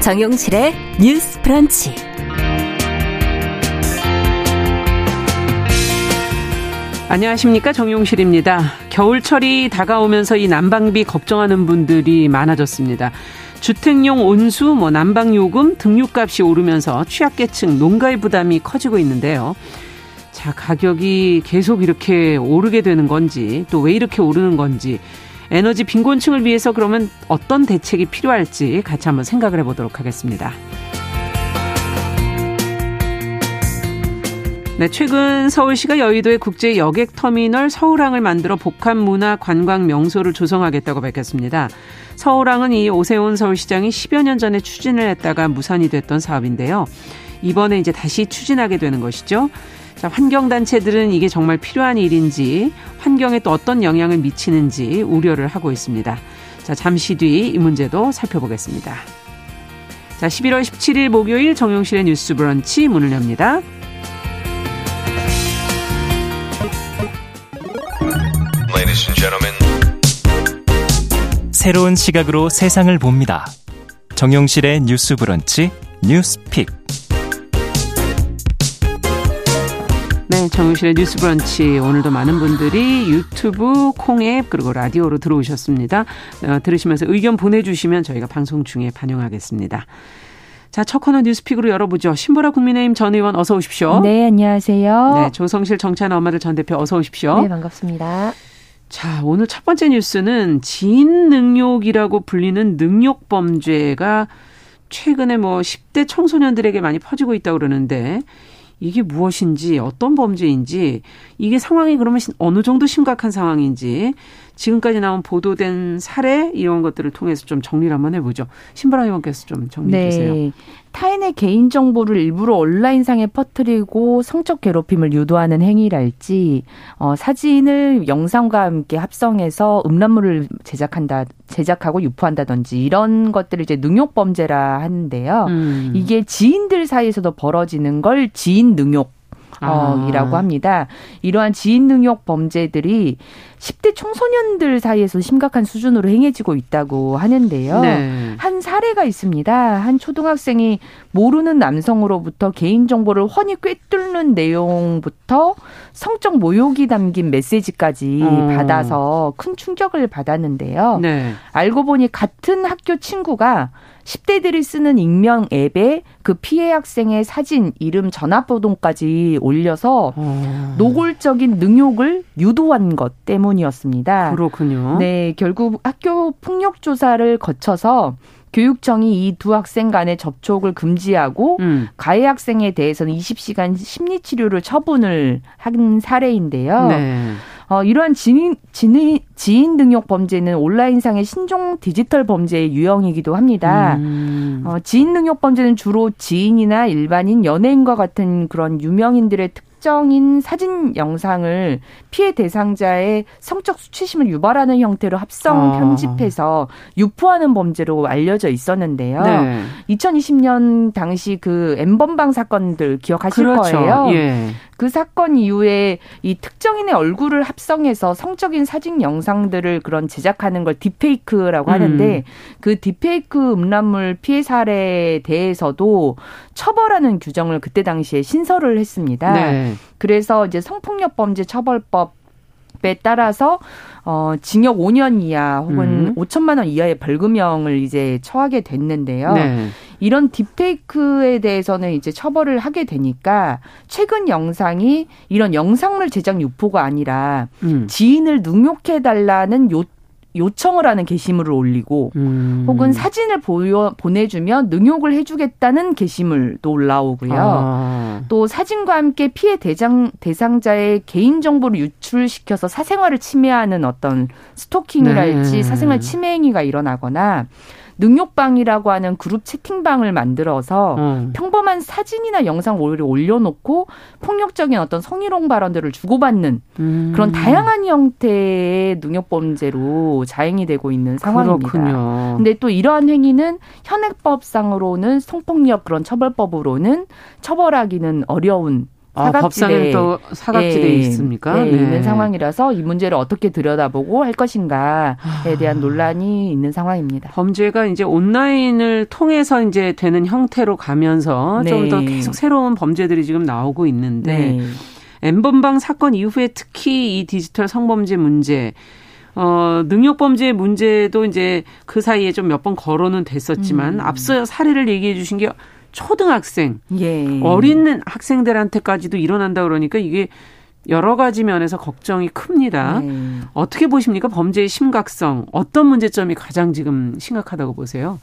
정용실의 뉴스 프런치. 안녕하십니까 정용실입니다. 겨울철이 다가오면서 이 난방비 걱정하는 분들이 많아졌습니다. 주택용 온수, 뭐 난방요금, 등유값이 오르면서 취약계층, 농가의 부담이 커지고 있는데요. 자, 가격이 계속 이렇게 오르게 되는 건지, 또 왜 이렇게 오르는 건지, 에너지 빈곤층을 위해서 그러면 어떤 대책이 필요할지 같이 한번 생각을 해보도록 하겠습니다. 네, 최근 서울시가 여의도의 국제 여객 터미널 서울항을 만들어 복합 문화 관광 명소를 조성하겠다고 밝혔습니다. 서울항은 이 오세훈 서울시장이 10여 년 전에 추진을 했다가 무산이 됐던 사업인데요. 이번에 이제 다시 추진하게 되는 것이죠. 자, 환경단체들은 이게 정말 필요한 일인지, 환경에 또 어떤 영향을 미치는지 우려를 하고 있습니다. 자, 잠시 뒤 이 문제도 살펴보겠습니다. 자, 11월 17일 목요일 정용실의 뉴스 브런치 문을 엽니다. 새로운 시각으로 세상을 봅니다. 정용실의 뉴스 브런치 뉴스 픽. 정용실의 뉴스 브런치. 오늘도 많은 분들이 유튜브, 콩앱, 그리고 라디오로 들어오셨습니다. 어, 들으시면서 의견 보내주시면 저희가 방송 중에 반영하겠습니다. 자, 첫 코너 뉴스픽으로 열어보죠. 신보라 국민의힘 전 의원 어서 오십시오. 네, 안녕하세요. 네, 조성실 정찬 엄마들 전 대표 어서 오십시오. 네, 반갑습니다. 자, 오늘 첫 번째 뉴스는 지인 능욕이라고 불리는 능욕 범죄가 최근에 뭐 10대 청소년들에게 많이 퍼지고 있다고 그러는데 이게 무엇인지 어떤 범죄인지 이게 상황이 그러면 어느 정도 심각한 상황인지 지금까지 나온 보도된 사례 이런 것들을 통해서 좀 정리를 한번 해보죠. 신바람 의원께서 좀 정리해 네. 주세요. 타인의 개인 정보를 일부러 온라인상에 퍼뜨리고 성적 괴롭힘을 유도하는 행위랄지 어, 사진을 영상과 함께 합성해서 음란물을 제작한다 제작하고 유포한다든지 이런 것들을 이제 능욕 범죄라 하는데요. 음. 이게 지인들 사이에서도 벌어지는 걸 지인 능욕 어, 이라고 아. 합니다. 이러한 지인 능욕 범죄들이 10대 청소년들 사이에서 심각한 수준으로 행해지고 있다고 하는데요. 네. 한 사례가 있습니다. 한 초등학생이 모르는 남성으로부터 개인정보를 훤히 꿰뚫는 내용부터 성적 모욕이 담긴 메시지까지 어. 받아서 큰 충격을 받았는데요. 네. 알고 보니 같은 학교 친구가 10대들이 쓰는 익명 앱에 그 피해 학생의 사진, 이름, 전화번호까지 올려서 어. 노골적인 능욕을 유도한 것 때문 이었습니다. 그렇군요. 네, 결국 학교 폭력 조사를 거쳐서 교육청이 이 두 학생 간의 접촉을 금지하고 음. 가해 학생에 대해서는 20시간 심리 치료를 처분을 한 사례인데요. 네. 어, 이러한 지인, 지인, 지인 능욕 범죄는 온라인상의 신종 디지털 범죄의 유형이기도 합니다. 음. 어, 지인 능욕 범죄는 주로 지인이나 일반인, 연예인과 같은 그런 유명인들의 특 정인 사진 영상을 피해 대상자의 성적 수치심을 유발하는 형태로 합성 아. 편집해서 유포하는 범죄로 알려져 있었는데요. 네. 2020년 당시 그 엠번방 사건들 기억하실 그렇죠. 거예요. 예. 그 사건 이후에 이 특정인의 얼굴을 합성해서 성적인 사진 영상들을 그런 제작하는 걸 딥페이크라고 음. 하는데 그 딥페이크 음란물 피해 사례에 대해서도 처벌하는 규정을 그때 당시에 신설을 했습니다. 네. 그래서 이제 성폭력 범죄 처벌법 에 따라서 어 징역 5년 이하 혹은 음. 5천만 원 이하의 벌금형을 이제 처하게 됐는데요. 네. 이런 딥페이크에 대해서는 이제 처벌을 하게 되니까 최근 영상이 이런 영상물 제작 유포가 아니라 음. 지인을 능욕해 달라는 요 요청을 하는 게시물을 올리고 음. 혹은 사진을 보여, 보내주면 능욕을 해주겠다는 게시물도 올라오고요. 아. 또 사진과 함께 피해 대장, 대상자의 개인정보를 유출시켜서 사생활을 침해하는 어떤 스토킹이랄지 네. 사생활 침해 행위가 일어나거나 능욕방이라고 하는 그룹 채팅방을 만들어서 어. 평범한 사진이나 영상 오히려 올려놓고 폭력적인 어떤 성희롱 발언들을 주고받는 음. 그런 다양한 형태의 능욕범죄로 자행이 되고 있는 상황입니다. 그렇군요. 근데 또 이러한 행위는 현행법상으로는 성폭력 그런 처벌법으로는 처벌하기는 어려운 아, 법상에 또 사각지대에 예, 있습니까? 네, 네. 있는 상황이라서 이 문제를 어떻게 들여다보고 할 것인가에 대한 아. 논란이 있는 상황입니다. 범죄가 이제 온라인을 통해서 이제 되는 형태로 가면서 네. 좀더 계속 새로운 범죄들이 지금 나오고 있는데 네. 엠번방 사건 이후에 특히 이 디지털 성범죄 문제 어, 능력범죄 문제도 이제 그 사이에 좀 몇 번 거론은 됐었지만 음. 앞서 사례를 얘기해 주신 게 초등학생, 예. 어린 학생들한테까지도 일어난다 그러니까 이게 여러 가지 면에서 걱정이 큽니다. 네. 어떻게 보십니까? 범죄의 심각성, 어떤 문제점이 가장 지금 심각하다고 보세요?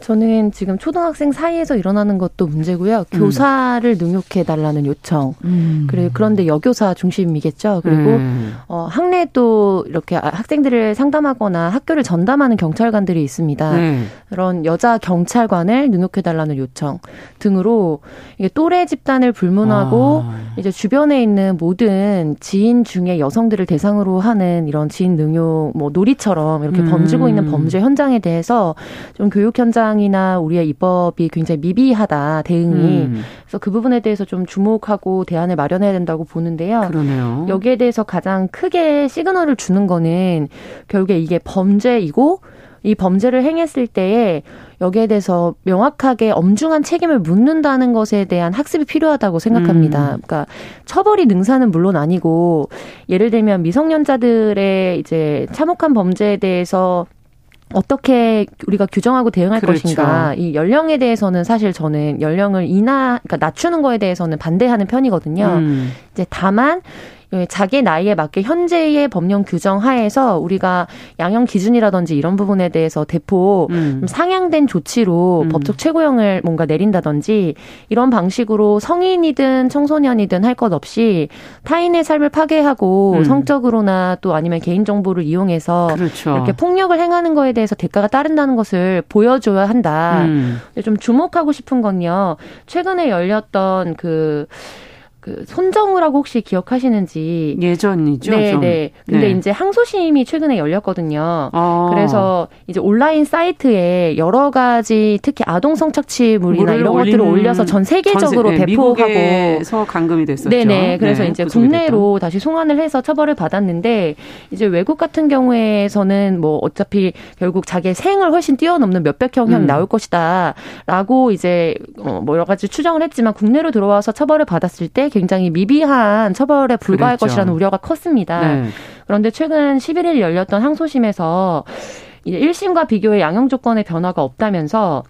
저는 지금 초등학생 사이에서 일어나는 것도 문제고요. 음. 교사를 능욕해 달라는 요청. 음. 그리고 그런데 여교사 중심이겠죠. 그리고 음. 어 학내도 이렇게 아, 학생들을 상담하거나 학교를 전담하는 경찰관들이 있습니다. 음. 그런 여자 경찰관을 능욕해 달라는 요청 등으로 이게 또래 집단을 불문하고 아. 이제 주변에 있는 모든 지인 중에 여성들을 대상으로 하는 이런 지인 능욕 뭐 놀이처럼 이렇게 번지고 있는 음. 범죄 현장에 대해서 좀 교육 현장 입장이나 우리의 입법이 굉장히 미비하다 대응이 음. 그래서 그 부분에 대해서 좀 주목하고 대안을 마련해야 된다고 보는데요. 그러네요. 여기에 대해서 가장 크게 시그널을 주는 거는 결국에 이게 범죄이고 이 범죄를 행했을 때에 여기에 대해서 명확하게 엄중한 책임을 묻는다는 것에 대한 학습이 필요하다고 생각합니다. 음. 그러니까 처벌이 능사는 물론 아니고 예를 들면 미성년자들의 이제 참혹한 범죄에 대해서 어떻게 우리가 규정하고 대응할 그렇죠. 것인가 이 연령에 대해서는 사실 저는 연령을 인하 그러니까 낮추는 거에 대해서는 반대하는 편이거든요. 음. 이제 다만 예, 자기 나이에 맞게 현재의 법령 규정 하에서 우리가 양형 기준이라든지 이런 부분에 대해서 대폭 음. 상향된 조치로 음. 법적 최고형을 뭔가 내린다든지 이런 방식으로 성인이든 청소년이든 할 것 없이 타인의 삶을 파괴하고 음. 성적으로나 또 아니면 개인 정보를 이용해서 그렇죠. 이렇게 폭력을 행하는 거에 대해서 대가가 따른다는 것을 보여줘야 한다. 음. 좀 주목하고 싶은 건요. 최근에 열렸던 그 그 손정우라고 혹시 기억하시는지 예전이죠. 네, 좀. 네. 근데 네. 이제 항소심이 최근에 열렸거든요. 아. 그래서 이제 온라인 사이트에 여러 가지 특히 아동 성착취물이나 이런 것들을 올려서 전 세계적으로 전 세, 네, 배포하고 미국에서 감금이 됐었죠. 네네. 네. 그래서 네, 이제 국내로 됐다. 다시 송환을 해서 처벌을 받았는데 이제 외국 같은 경우에서는 뭐 어차피 결국 자기의 생을 훨씬 뛰어넘는 몇백형 형 음. 나올 것이다라고 이제 어뭐 여러 가지 추정을 했지만 국내로 들어와서 처벌을 받았을 때 굉장히 미비한 처벌에 불과할 그랬죠. 것이라는 우려가 컸습니다. 네. 그런데 최근 11일 열렸던 항소심에서 이제 1심과 비교해 양형 조건의 변화가 없다면서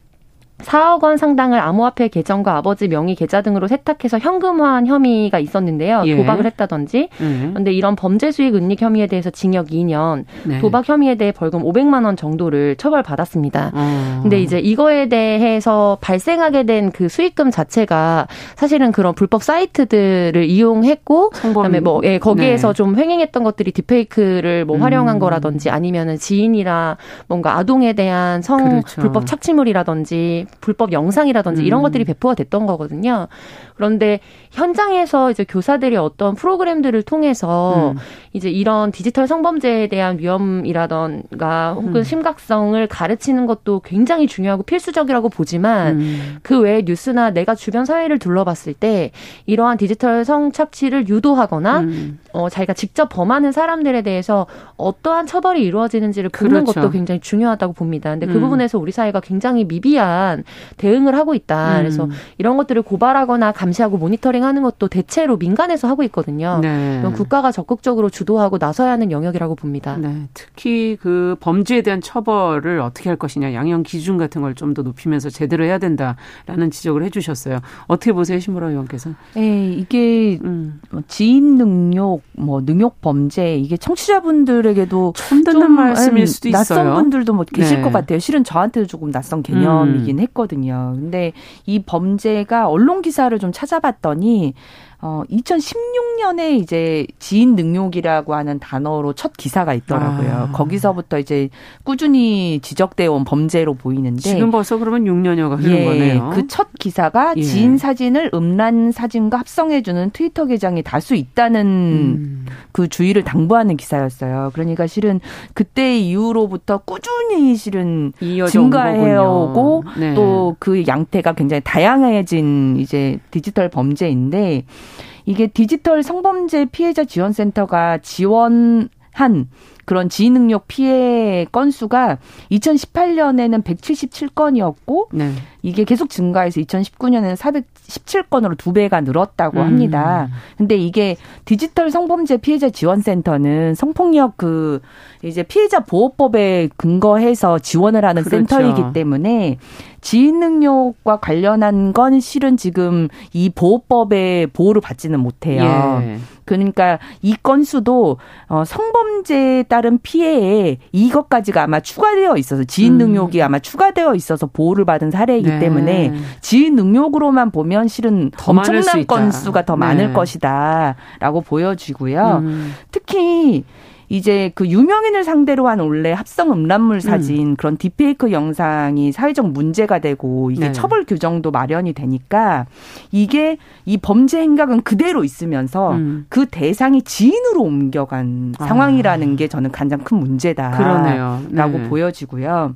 4억 원 상당을 암호화폐 계정과 아버지 명의 계좌 등으로 세탁해서 현금화한 혐의가 있었는데요. 예. 도박을 했다든지. 음. 그런데 이런 범죄 수익 은닉 혐의에 대해서 징역 2년, 네. 도박 혐의에 대해 벌금 500만 원 정도를 처벌받았습니다. 어. 근데 이제 이거에 대해서 발생하게 된 그 수익금 자체가 사실은 그런 불법 사이트들을 이용했고 성범... 그다음에 뭐 예, 거기에서 네. 좀 횡행했던 것들이 디페이크를 뭐 활용한 음. 거라든지 아니면은 지인이나 뭔가 아동에 대한 성 그렇죠. 불법 착취물이라든지 불법 영상이라든지 음. 이런 것들이 배포가 됐던 거거든요. 그런데 현장에서 이제 교사들이 어떤 프로그램들을 통해서 음. 이제 이런 디지털 성범죄에 대한 위험이라던가 혹은 음. 심각성을 가르치는 것도 굉장히 중요하고 필수적이라고 보지만 음. 그 외에 뉴스나 내가 주변 사회를 둘러봤을 때 이러한 디지털 성착취를 유도하거나 음. 어, 자기가 직접 범하는 사람들에 대해서 어떠한 처벌이 이루어지는지를 보는 그렇죠. 것도 굉장히 중요하다고 봅니다. 근데 그 음. 부분에서 우리 사회가 굉장히 미비한 대응을 하고 있다. 그래서 음. 이런 것들을 고발하거나 감 시하고 모니터링하는 것도 대체로 민간에서 하고 있거든요. 네. 국가가 적극적으로 주도하고 나서야 하는 영역이라고 봅니다. 네. 특히 그 범죄에 대한 처벌을 어떻게 할 것이냐, 양형 기준 같은 걸 좀 더 높이면서 제대로 해야 된다라는 지적을 해주셨어요. 어떻게 보세요, 신보라 의원께서? 네, 이게 음. 뭐 지인 능력, 뭐 능력 범죄 이게 청취자분들에게도 처음 듣는 말씀일 음, 수도 있어요. 낯선 분들도 뭐 계실 네. 것 같아요. 실은 저한테도 조금 낯선 개념이긴 음. 했거든요. 근데 이 범죄가 언론 기사를 좀 찾아봤더니 어 2016년에 이제 지인 능욕이라고 하는 단어로 첫 기사가 있더라고요. 아. 거기서부터 이제 꾸준히 지적되어 온 범죄로 보이는데 지금 벌써 그러면 6년여가 흐른 예, 거네요. 그 첫 기사가 예. 지인 사진을 음란 사진과 합성해 주는 트위터 계정이 다수 있다는 음. 그 주의를 당부하는 기사였어요. 그러니까 실은 그때 이후로부터 꾸준히 실은 증가해 오고 네. 또그 양태가 굉장히 다양해진 이제 디지털 범죄인데 이게 디지털 성범죄 피해자 지원센터가 지원한 그런 지능력 피해 건수가 2018년에는 177건이었고 네. 이게 계속 증가해서 2019년에는 417건으로 두 배가 늘었다고 합니다. 음. 근데 이게 디지털 성범죄 피해자 지원센터는 성폭력 그 이제 피해자 보호법에 근거해서 지원을 하는 그렇죠. 센터이기 때문에 지인 능력과 관련한 건 실은 지금 이 보호법의 보호를 받지는 못해요. 예. 그러니까 이 건수도 어 성범죄에 따른 피해에 이것까지가 아마 추가되어 있어서 지인 음. 능력이 음. 아마 추가되어 있어서 보호를 받은 사례이기 네. 때문에 지인 능력으로만 보면 실은 엄청난 건수가 더 많을 네. 것이다라고 보여지고요. 음. 특히 이제 그 유명인을 상대로 한 원래 합성 음란물 사진 음. 그런 디페이크 영상이 사회적 문제가 되고 이게 네. 처벌 규정도 마련이 되니까 이게 이 범죄 행각은 그대로 있으면서 음. 그 대상이 지인으로 옮겨간 아. 상황이라는 게 저는 가장 큰 문제다라고 네. 보여지고요.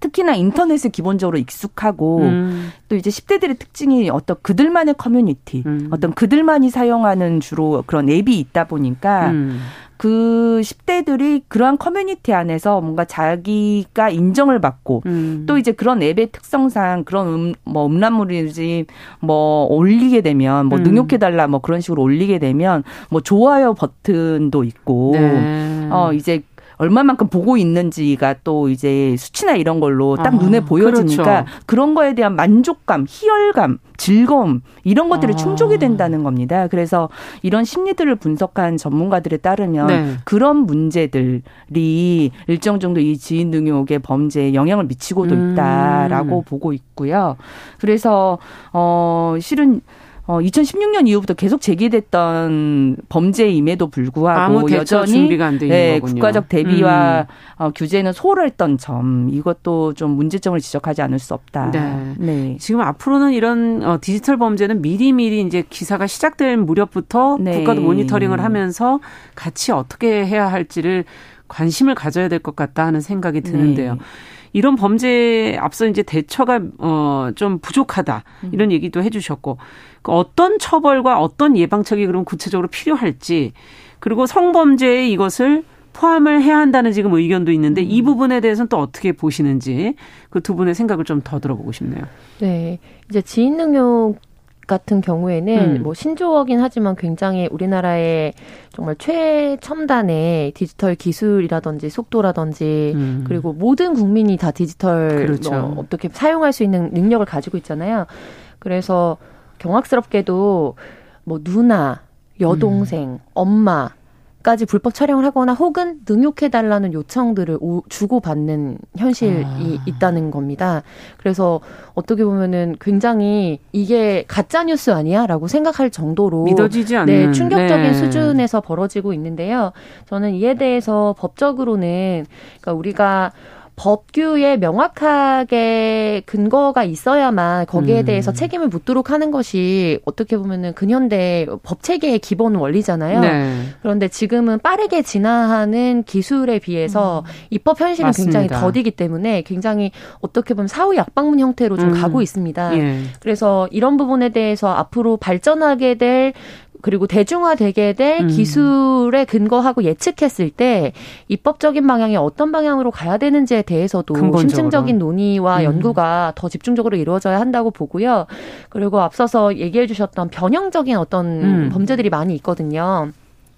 특히나 인터넷에 기본적으로 익숙하고 음. 또 이제 10대들의 특징이 어떤 그들만의 커뮤니티, 음. 어떤 그들만이 사용하는 주로 그런 앱이 있다 보니까 음. 그 10대들이 그러한 커뮤니티 안에서 뭔가 자기가 인정을 받고 음. 또 이제 그런 앱의 특성상 그런 음, 뭐 음란물이지 뭐 올리게 되면 뭐 음. 능욕해달라 뭐 그런 식으로 올리게 되면 뭐 좋아요 버튼도 있고 네. 어 이제 얼마만큼 보고 있는지가 또 이제 수치나 이런 걸로 딱 아, 눈에 보여지니까 그렇죠. 그런 거에 대한 만족감, 희열감, 즐거움 이런 것들이 아. 충족이 된다는 겁니다. 그래서 이런 심리들을 분석한 전문가들에 따르면 네. 그런 문제들이 일정 정도 이 지인 능욕의 범죄에 영향을 미치고도 음. 있다라고 보고 있고요. 그래서 어 실은 어 2016년 이후부터 계속 제기됐던 범죄임에도 불구하고 여전히 네, 국가적 대비와 음. 어, 규제는 소홀했던 점 이것도 좀 문제점을 지적하지 않을 수 없다. 네. 네. 지금 앞으로는 이런 어, 디지털 범죄는 미리미리 이제 기사가 시작될 무렵부터 네. 국가도 모니터링을 하면서 같이 어떻게 해야 할지를 관심을 가져야 될 것 같다 하는 생각이 드는데요. 네. 이런 범죄에 앞서 이제 대처가 어좀 부족하다 음. 이런 얘기도 해주셨고 그 어떤 처벌과 어떤 예방책이 그럼 구체적으로 필요할지 그리고 성범죄에 이것을 포함을 해야 한다는 지금 의견도 있는데 이 음. 부분에 대해서는 또 어떻게 보시는지 그 두 분의 생각을 좀 더 들어보고 싶네요. 네. 이제 지인 능력 같은 경우에는 음. 뭐 신조어긴 하지만 굉장히 우리나라의 정말 최첨단의 디지털 기술이라든지 속도라든지 음. 그리고 모든 국민이 다 디지털 그렇죠. 뭐 어떻게 사용할 수 있는 능력을 가지고 있잖아요. 그래서 경악스럽게도 뭐 누나, 여동생, 음. 엄마 까지 불법 촬영을 하거나 혹은 능욕해달라는 요청들을 오, 주고받는 현실이 아. 있다는 겁니다. 그래서 어떻게 보면은 굉장히 이게 가짜 뉴스 아니야? 라고 생각할 정도로. 믿어지지 않는. 네, 충격적인 네. 수준에서 벌어지고 있는데요. 저는 이에 대해서 법적으로는, 그러니까 우리가 법규에 명확하게 근거가 있어야만 거기에 음. 대해서 책임을 묻도록 하는 것이 어떻게 보면은 근현대 법 체계의 기본 원리잖아요. 네. 그런데 지금은 빠르게 진화하는 기술에 비해서 음. 입법 현실은 맞습니다. 굉장히 더디기 때문에 굉장히 어떻게 보면 사후 약방문 형태로 좀 음. 가고 있습니다. 예. 그래서 이런 부분에 대해서 앞으로 발전하게 될 그리고 대중화되게 될 음. 기술에 근거하고 예측했을 때 입법적인 방향이 어떤 방향으로 가야 되는지에 대해서도 근본적으로. 심층적인 논의와 음. 연구가 더 집중적으로 이루어져야 한다고 보고요. 그리고 앞서서 얘기해 주셨던 변형적인 어떤 음. 범죄들이 많이 있거든요.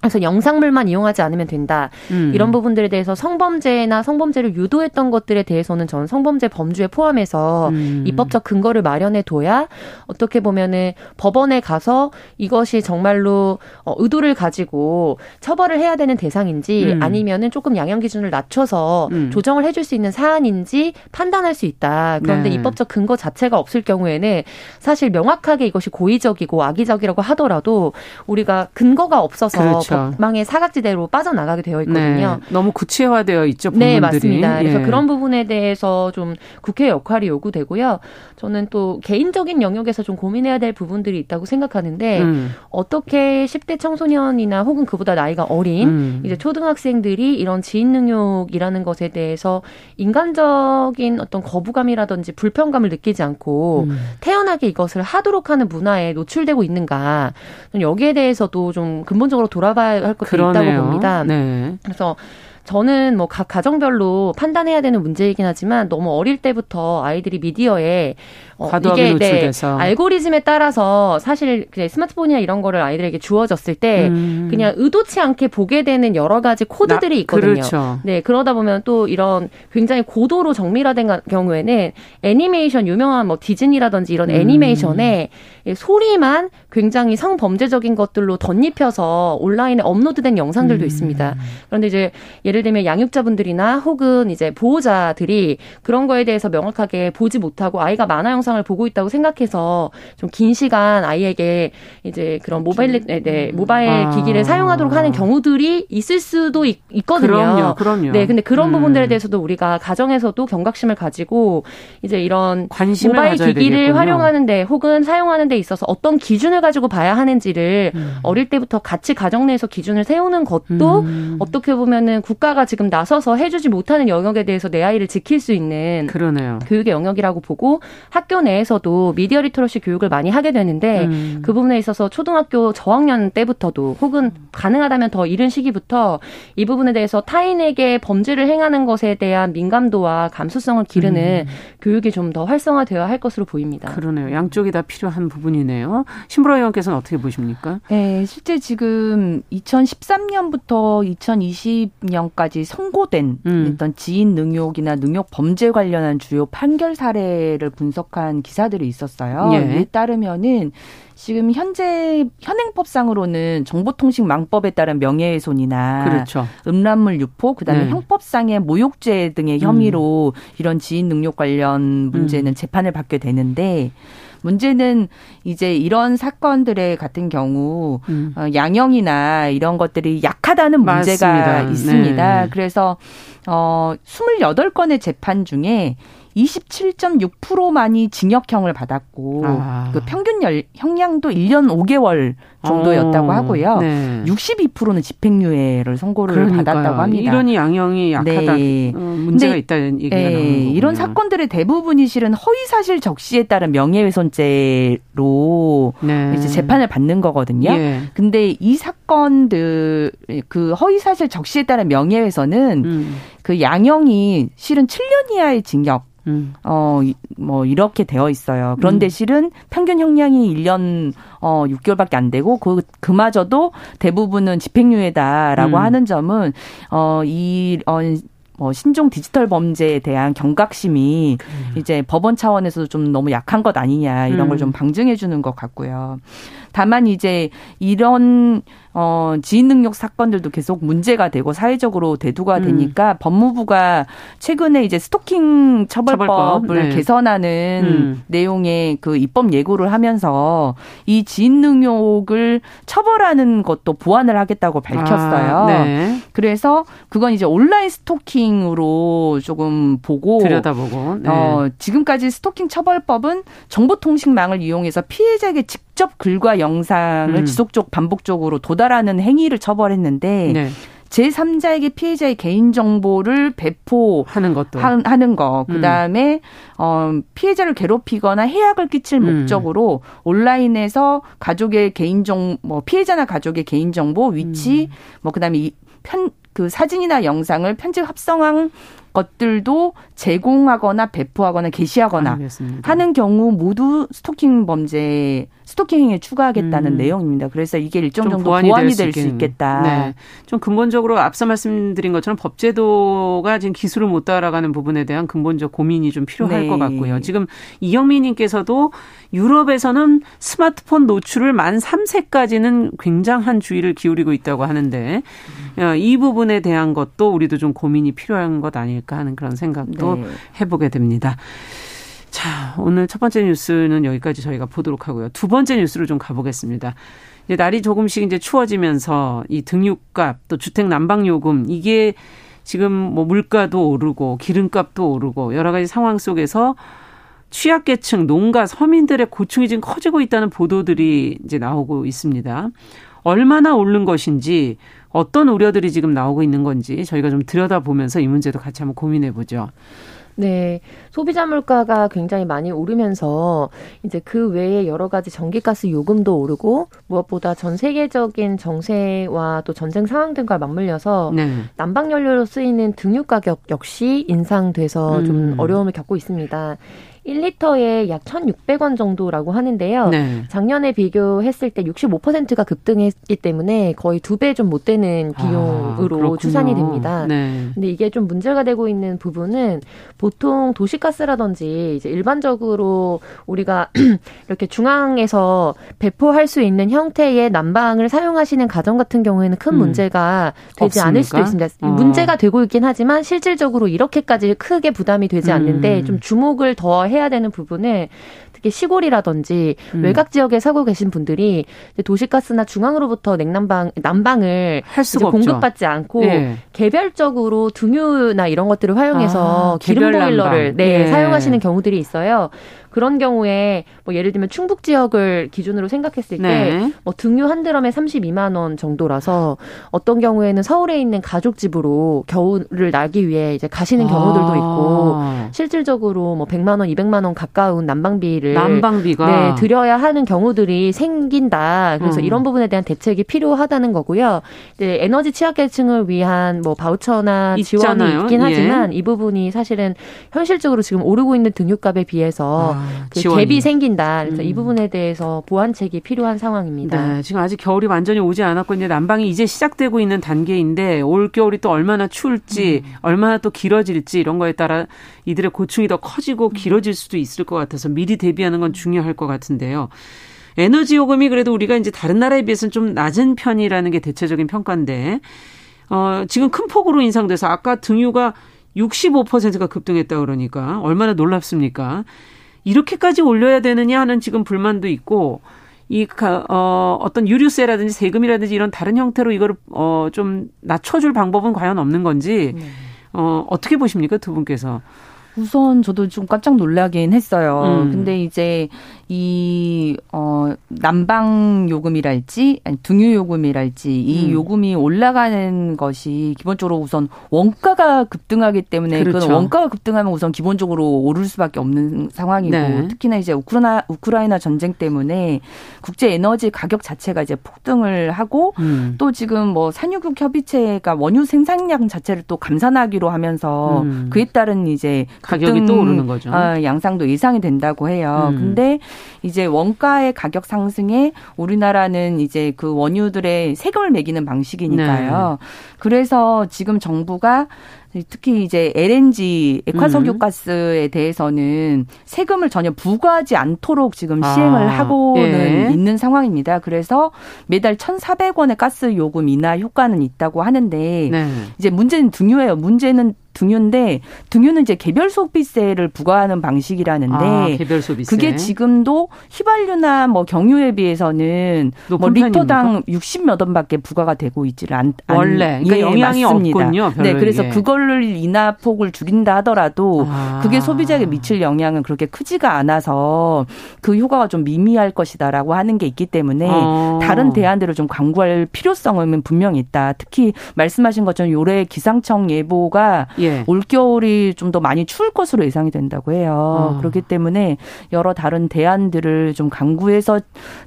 그래서 영상물만 이용하지 않으면 된다. 음. 이런 부분들에 대해서 성범죄나 성범죄를 유도했던 것들에 대해서는 저는 성범죄 범주에 포함해서 음. 입법적 근거를 마련해 둬야 어떻게 보면은 법원에 가서 이것이 정말로 어, 의도를 가지고 처벌을 해야 되는 대상인지 음. 아니면은 조금 양형 기준을 낮춰서 음. 조정을 해줄 수 있는 사안인지 판단할 수 있다. 그런데 네. 입법적 근거 자체가 없을 경우에는 사실 명확하게 이것이 고의적이고 악의적이라고 하더라도 우리가 근거가 없어서 그렇죠. 법망의 사각지대로 빠져나가게 되어 있거든요. 네. 너무 구체화되어 있죠. 부분들이. 네, 맞습니다. 그래서 예. 그런 부분에 대해서 좀 국회 역할이 요구되고요. 저는 또 개인적인 영역에서 좀 고민해야 될 부분들이 있다고 생각하는데 음. 어떻게 10대 청소년이나 혹은 그보다 나이가 어린 음. 이제 초등학생들이 이런 지인 능욕이라는 것에 대해서 인간적인 어떤 거부감이라든지 불편감을 느끼지 않고 음. 태연하게 이것을 하도록 하는 문화에 노출되고 있는가 여기에 대해서도 좀 근본적으로 돌아봐야 할 있다고 그러네요. 봅니다. 네. 그래서 저는 뭐 각 가정별로 판단해야 되는 문제이긴 하지만 너무 어릴 때부터 아이들이 미디어에 어, 과도하게 이게 네, 노출돼서. 알고리즘에 따라서 사실 그냥 스마트폰이나 이런 거를 아이들에게 주어졌을 때 음. 그냥 의도치 않게 보게 되는 여러 가지 코드들이 나- 있거든요. 그렇죠. 네, 그러다 보면 또 이런 굉장히 고도로 정밀화된 가- 경우에는 애니메이션 유명한 뭐 디즈니라든지 이런 음. 애니메이션에 이 소리만 굉장히 성범죄적인 것들로 덧입혀서 온라인에 업로드된 영상들도 음. 있습니다. 그런데 이제 예를 들면 양육자분들이나 혹은 이제 보호자들이 그런 거에 대해서 명확하게 보지 못하고 아이가 만화 영 상을 보고 있다고 생각해서 좀 긴 시간 아이에게 이제 그런 모바일 네, 네, 모바일 아. 기기를 사용하도록 하는 경우들이 있을 수도 있, 거든요 그럼요, 그럼요. 네, 근데 그런 음. 부분들에 대해서도 우리가 가정에서도 경각심을 가지고 이제 이런 관심을 모바일 기기를 되겠군요. 활용하는데 혹은 사용하는 데 있어서 어떤 기준을 가지고 봐야 하는지를 음. 어릴 때부터 같이 가정 내에서 기준을 세우는 것도 음. 어떻게 보면은 국가가 지금 나서서 해주지 못하는 영역에 대해서 내 아이를 지킬 수 있는 그러네요. 교육의 영역이라고 보고 학교 내에서도 미디어 literacy 교육을 많이 하게 되는데 음. 그 부분에 있어서 초등학교 저학년 때부터도 혹은 가능하다면 더 이른 시기부터 이 부분에 대해서 타인에게 범죄를 행하는 것에 대한 민감도와 감수성을 기르는 교육이 좀 더 활성화되어야 할 것으로 보입니다. 음. 그러네요. 양쪽이 다 필요한 부분이네요. 신보라 의원께서는 어떻게 보십니까? 네, 실제 지금 2013년부터 2020년까지 선고된 음. 어떤 지인 능욕이나 능욕 범죄 관련한 주요 판결 사례를 분석한 기사들이 있었어요. 예. 따르면은 지금 현재 현행법상으로는 정보통신망법에 따른 명예훼손이나 그렇죠. 음란물 유포, 그다음에 네. 형법상의 모욕죄 등의 혐의로 이런 지인 능욕 관련 문제는 재판을 받게 되는데 문제는 이제 이런 사건들의 같은 경우 음. 어, 양형이나 이런 것들이 약하다는 문제가 맞습니다. 있습니다. 네. 그래서 어 28건의 재판 중에 27.6%만이 징역형을 받았고 아. 그 평균 열, 형량도 1년 5개월 정도였다고 어, 하고요. 네. 62%는 집행유예를 선고를 그러니까요. 받았다고 합니다. 이런 양형이 약하다. 네. 어, 문제가 근데, 있다는 얘기가 예, 나오는 거군요. 이런 사건들의 대부분이 실은 허위 사실 적시에 따른 명예훼손죄로 네. 이제 재판을 받는 거거든요. 예. 근데 이 사건들 그 허위 사실 적시에 따른 명예훼손은 음. 그 양형이 실은 7년 이하의 징역 음. 어, 이- 뭐, 이렇게 되어 있어요. 그런데 음. 실은 평균 형량이 1년, 어, 6개월밖에 안 되고, 그, 그마저도 대부분은 집행유예다라고 음. 하는 점은, 어, 이, 어, 뭐 신종 디지털 범죄에 대한 경각심이 이제 법원 차원에서도 좀 너무 약한 것 아니냐 이런 음. 걸좀 방증해 주는 것 같고요. 다만 이제 이런 어 지인 능력 사건들도 계속 문제가 되고 사회적으로 대두가 음. 되니까 법무부가 최근에 이제 스토킹 처벌법을 처벌법, 네. 개선하는 음. 내용의 그 입법 예고를 하면서 이 지인 능욕을 처벌하는 것도 보완을 하겠다고 밝혔어요. 아, 네. 그래서 그건 이제 온라인 스토킹으로 조금 보고 들여다보고. 네. 어, 지금까지 스토킹 처벌법은 정보통신망을 이용해서 피해자에게 직 접 글과 영상을 음. 지속적 반복적으로 도달하는 행위를 처벌했는데 네. 제3자에게 피해자의 개인 정보를 배포 하는 것도. 하는 거, 음. 그 다음에 어 피해자를 괴롭히거나 해악을 끼칠 음. 목적으로 온라인에서 가족의 개인 정 뭐 피해자나 가족의 개인 정보, 위치, 음. 뭐 그다음에 이 편 그 사진이나 영상을 편집 합성한 것들도 제공하거나 배포하거나 게시하거나 알겠습니다. 하는 경우 모두 스토킹 범죄, 스토킹 행위에 추가하겠다는 음. 내용입니다. 그래서 이게 일정 좀 정도 보완이 보완이 될될수 있겠다. 네. 좀 근본적으로 앞서 말씀드린 것처럼 법제도가 지금 기술을 못 따라가는 부분에 대한 근본적 고민이 좀 필요할 네. 것 같고요. 지금 이영민 님께서도 유럽에서는 스마트폰 노출을 만 3세까지는 굉장한 주의를 기울이고 있다고 하는데 어, 이 부분에 대한 것도 우리도 좀 고민이 필요한 것 아닐까 하는 그런 생각도 네. 해보게 됩니다. 자, 오늘 첫 번째 뉴스는 여기까지 저희가 보도록 하고요. 두 번째 뉴스로 좀 가보겠습니다. 이제 날이 조금씩 이제 추워지면서 이 등유값 또 주택 난방 요금 이게 지금 뭐 물가도 오르고 기름값도 오르고 여러 가지 상황 속에서 취약계층, 농가, 서민들의 고충이 지금 커지고 있다는 보도들이 이제 나오고 있습니다. 얼마나 오른 것인지 어떤 우려들이 지금 나오고 있는 건지 저희가 좀 들여다보면서 이 문제도 같이 한번 고민해 보죠. 네. 소비자 물가가 굉장히 많이 오르면서 이제 그 외에 여러 가지 전기가스 요금도 오르고 무엇보다 전 세계적인 정세와 또 전쟁 상황 등과 맞물려서 네. 난방 연료로 쓰이는 등유 가격 역시 인상돼서 음. 좀 어려움을 겪고 있습니다. 1리터에 약 1,600원 정도라고 하는데요. 네. 작년에 비교했을 때 65%가 급등했기 때문에 거의 두 배 좀 못 되는 아, 비용으로 아, 추산이 됩니다. 네. 근데 이게 좀 문제가 되고 있는 부분은 보통 도시가스라든지 이제 일반적으로 우리가 이렇게 중앙에서 배포할 수 있는 형태의 난방을 사용하시는 가정 같은 경우에는 큰 음. 문제가 되지 없습니까? 않을 수도 있습니다. 어. 문제가 되고 있긴 하지만 실질적으로 이렇게까지 크게 부담이 되지 않는데 음. 좀 주목을 더 해. 해야 되는 부분을 특히 시골이라든지 음. 외곽 지역에 살고 계신 분들이 도시가스나 중앙으로부터 냉난방 난방을 공급받지 않고 네. 개별적으로 등유나 이런 것들을 활용해서 아, 기름 보일러를 네, 네, 사용하시는 경우들이 있어요. 그런 경우에 뭐 예를 들면 충북 지역을 기준으로 생각했을 때뭐 네. 등유 한 드럼에 32만 원 정도라서 어떤 경우에는 서울에 있는 가족 집으로 겨울을 나기 위해 이제 가시는 경우들도 아. 있고 실질적으로 뭐 100만 원, 200만 원 가까운 난방비를 난방비가 네, 들여야 하는 경우들이 생긴다. 그래서 음. 이런 부분에 대한 대책이 필요하다는 거고요. 이제 에너지 취약계층을 위한 뭐 바우처나 지원이 있잖아요. 있긴 예. 하지만 이 부분이 사실은 현실적으로 지금 오르고 있는 등유값에 비해서 아. 그 갭이 생긴다. 그래서 음. 이 부분에 대해서 보완책이 필요한 상황입니다. 네, 지금 아직 겨울이 완전히 오지 않았고 이제 난방이 이제 시작되고 있는 단계인데 올 겨울이 또 얼마나 추울지, 음. 얼마나 또 길어질지 이런 거에 따라 이들의 고충이 더 커지고 길어질 수도 있을 것 같아서 미리 대비하는 건 중요할 것 같은데요. 에너지 요금이 그래도 우리가 이제 다른 나라에 비해서는 좀 낮은 편이라는 게 대체적인 평가인데, 어, 지금 큰 폭으로 인상돼서 아까 등유가 65%가 급등했다 그러니까 얼마나 놀랍습니까? 이렇게까지 올려야 되느냐 하는 지금 불만도 있고 이 어, 어떤 유류세라든지 세금이라든지 이런 다른 형태로 이거를 어, 좀 낮춰줄 방법은 과연 없는 건지 네. 어, 어떻게 보십니까 두 분께서? 우선 저도 좀 깜짝 놀라긴 했어요. 음. 근데 이제 이, 어, 난방 요금이랄지, 아니, 등유 요금이랄지, 이 음. 요금이 올라가는 것이 기본적으로 우선 원가가 급등하기 때문에 그렇죠. 그 원가가 급등하면 우선 기본적으로 오를 수밖에 없는 상황이고, 네. 특히나 이제 우크라이나, 우크라이나 전쟁 때문에 국제 에너지 가격 자체가 이제 폭등을 하고, 음. 또 지금 뭐 산유국 협의체가 원유 생산량 자체를 또 감산하기로 하면서 음. 그에 따른 이제 가격이 또 오르는 거죠. 아, 양상도 예상이 된다고 해요. 음. 근데 이제 원가의 가격 상승에 우리나라는 이제 그 원유들의 세금을 매기는 방식이니까요. 네. 그래서 지금 정부가 특히 이제 LNG 액화석유 가스에 대해서는 세금을 전혀 부과하지 않도록 지금 아, 시행을 하고는 예. 있는 상황입니다. 그래서 매달 1,400원의 가스 요금 인하 효과는 있다고 하는데 네. 이제 문제는 등유예요. 문제는 등유인데 등유는 이제 개별 소비세를 부과하는 방식이라는데 아, 개별 소비세. 그게 지금도 휘발유나 뭐 경유에 비해서는 뭐 리터당 60몇 원밖에 부과가 되고 있지를 않 원래 그러니까 예, 영향이 맞습니다. 없군요. 별로. 네, 그래서 예. 그걸 인하폭을 줄인다 하더라도 아. 그게 소비자에게 미칠 영향은 그렇게 크지가 않아서 그 효과가 좀 미미할 것이다라고 하는 게 있기 때문에 어. 다른 대안들을 좀 강구할 필요성은 분명히 있다. 특히 말씀하신 것처럼 올해 기상청 예보가 예. 예. 올겨울이 좀 더 많이 추울 것으로 예상이 된다고 해요. 어. 그렇기 때문에 여러 다른 대안들을 좀 강구해서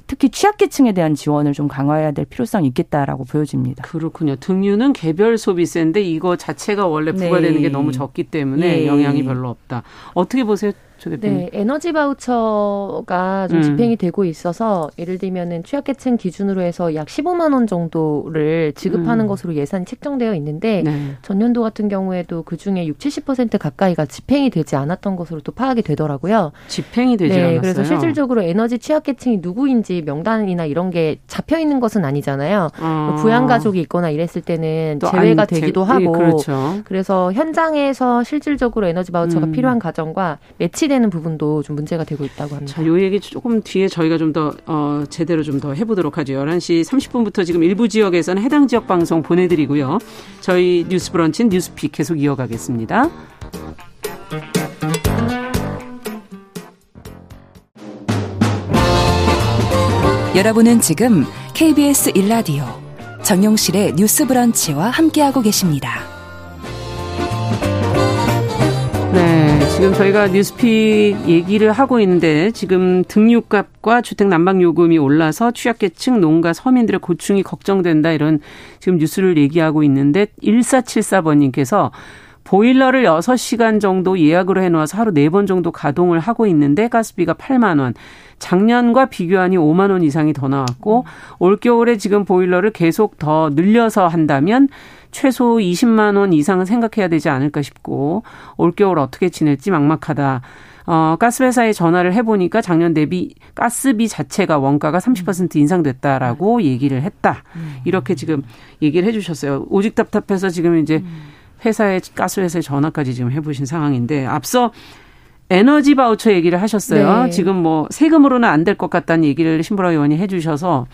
특히 취약계층에 대한 지원을 좀 강화해야 될 필요성이 있겠다라고 보여집니다. 그렇군요. 등유는 개별 소비세인데 이거 자체가 원래 부과되는 네. 게 너무 적기 때문에 예. 영향이 별로 없다. 어떻게 보세요? 네, 에너지 바우처가 좀 음. 집행이 되고 있어서 예를 들면은 취약계층 기준으로 해서 약 15만 원 정도를 지급하는 음. 것으로 예산이 책정되어 있는데 네. 전년도 같은 경우에도 그 중에 6, 70% 가까이가 집행이 되지 않았던 것으로 또 파악이 되더라고요. 집행이 되지 네, 않았어요. 그래서 실질적으로 에너지 취약계층이 누구인지 명단이나 이런 게 잡혀 있는 것은 아니잖아요. 어. 부양 가족이 있거나 이랬을 때는 제외가 되기도 제, 하고 예, 그렇죠. 그래서 현장에서 실질적으로 에너지 바우처가 음. 필요한 가정과 며칠 낭비되는 부분도 좀 문제가 되고 있다고 합니다. 자, 요 얘기 조금 뒤에 저희가 좀 더 어, 제대로 좀 더 해보도록 하죠. 11시 30분부터 지금 일부 지역에서는 해당 지역 방송 보내드리고요. 저희 뉴스 브런치 뉴스픽 계속 이어가겠습니다. 여러분은 지금 KBS 1라디오 정용실의 뉴스 브런치와 함께하고 계십니다. 네, 지금 저희가 뉴스픽 얘기를 하고 있는데 지금 등유값과 주택 난방 요금이 올라서 취약계층 농가 서민들의 고충이 걱정된다 이런 지금 뉴스를 얘기하고 있는데 1474번님께서 보일러를 6시간 정도 예약으로 해놓아서 하루 4번 정도 가동을 하고 있는데 가스비가 8만 원. 작년과 비교하니 5만 원 이상이 더 나왔고 올겨울에 지금 보일러를 계속 더 늘려서 한다면 최소 20만 원 이상은 생각해야 되지 않을까 싶고 올겨울 어떻게 지낼지 막막하다. 어, 가스회사에 전화를 해보니까 작년 대비 가스비 자체가 원가가 30% 인상됐다라고 얘기를 했다. 이렇게 지금 얘기를 해주셨어요. 오직 답답해서 지금 이제 회사에 가스회사에 전화까지 지금 해보신 상황인데 앞서 에너지 바우처 얘기를 하셨어요. 네. 지금 뭐 세금으로는 안 될 것 같다는 얘기를 신보라 의원이 해주셔서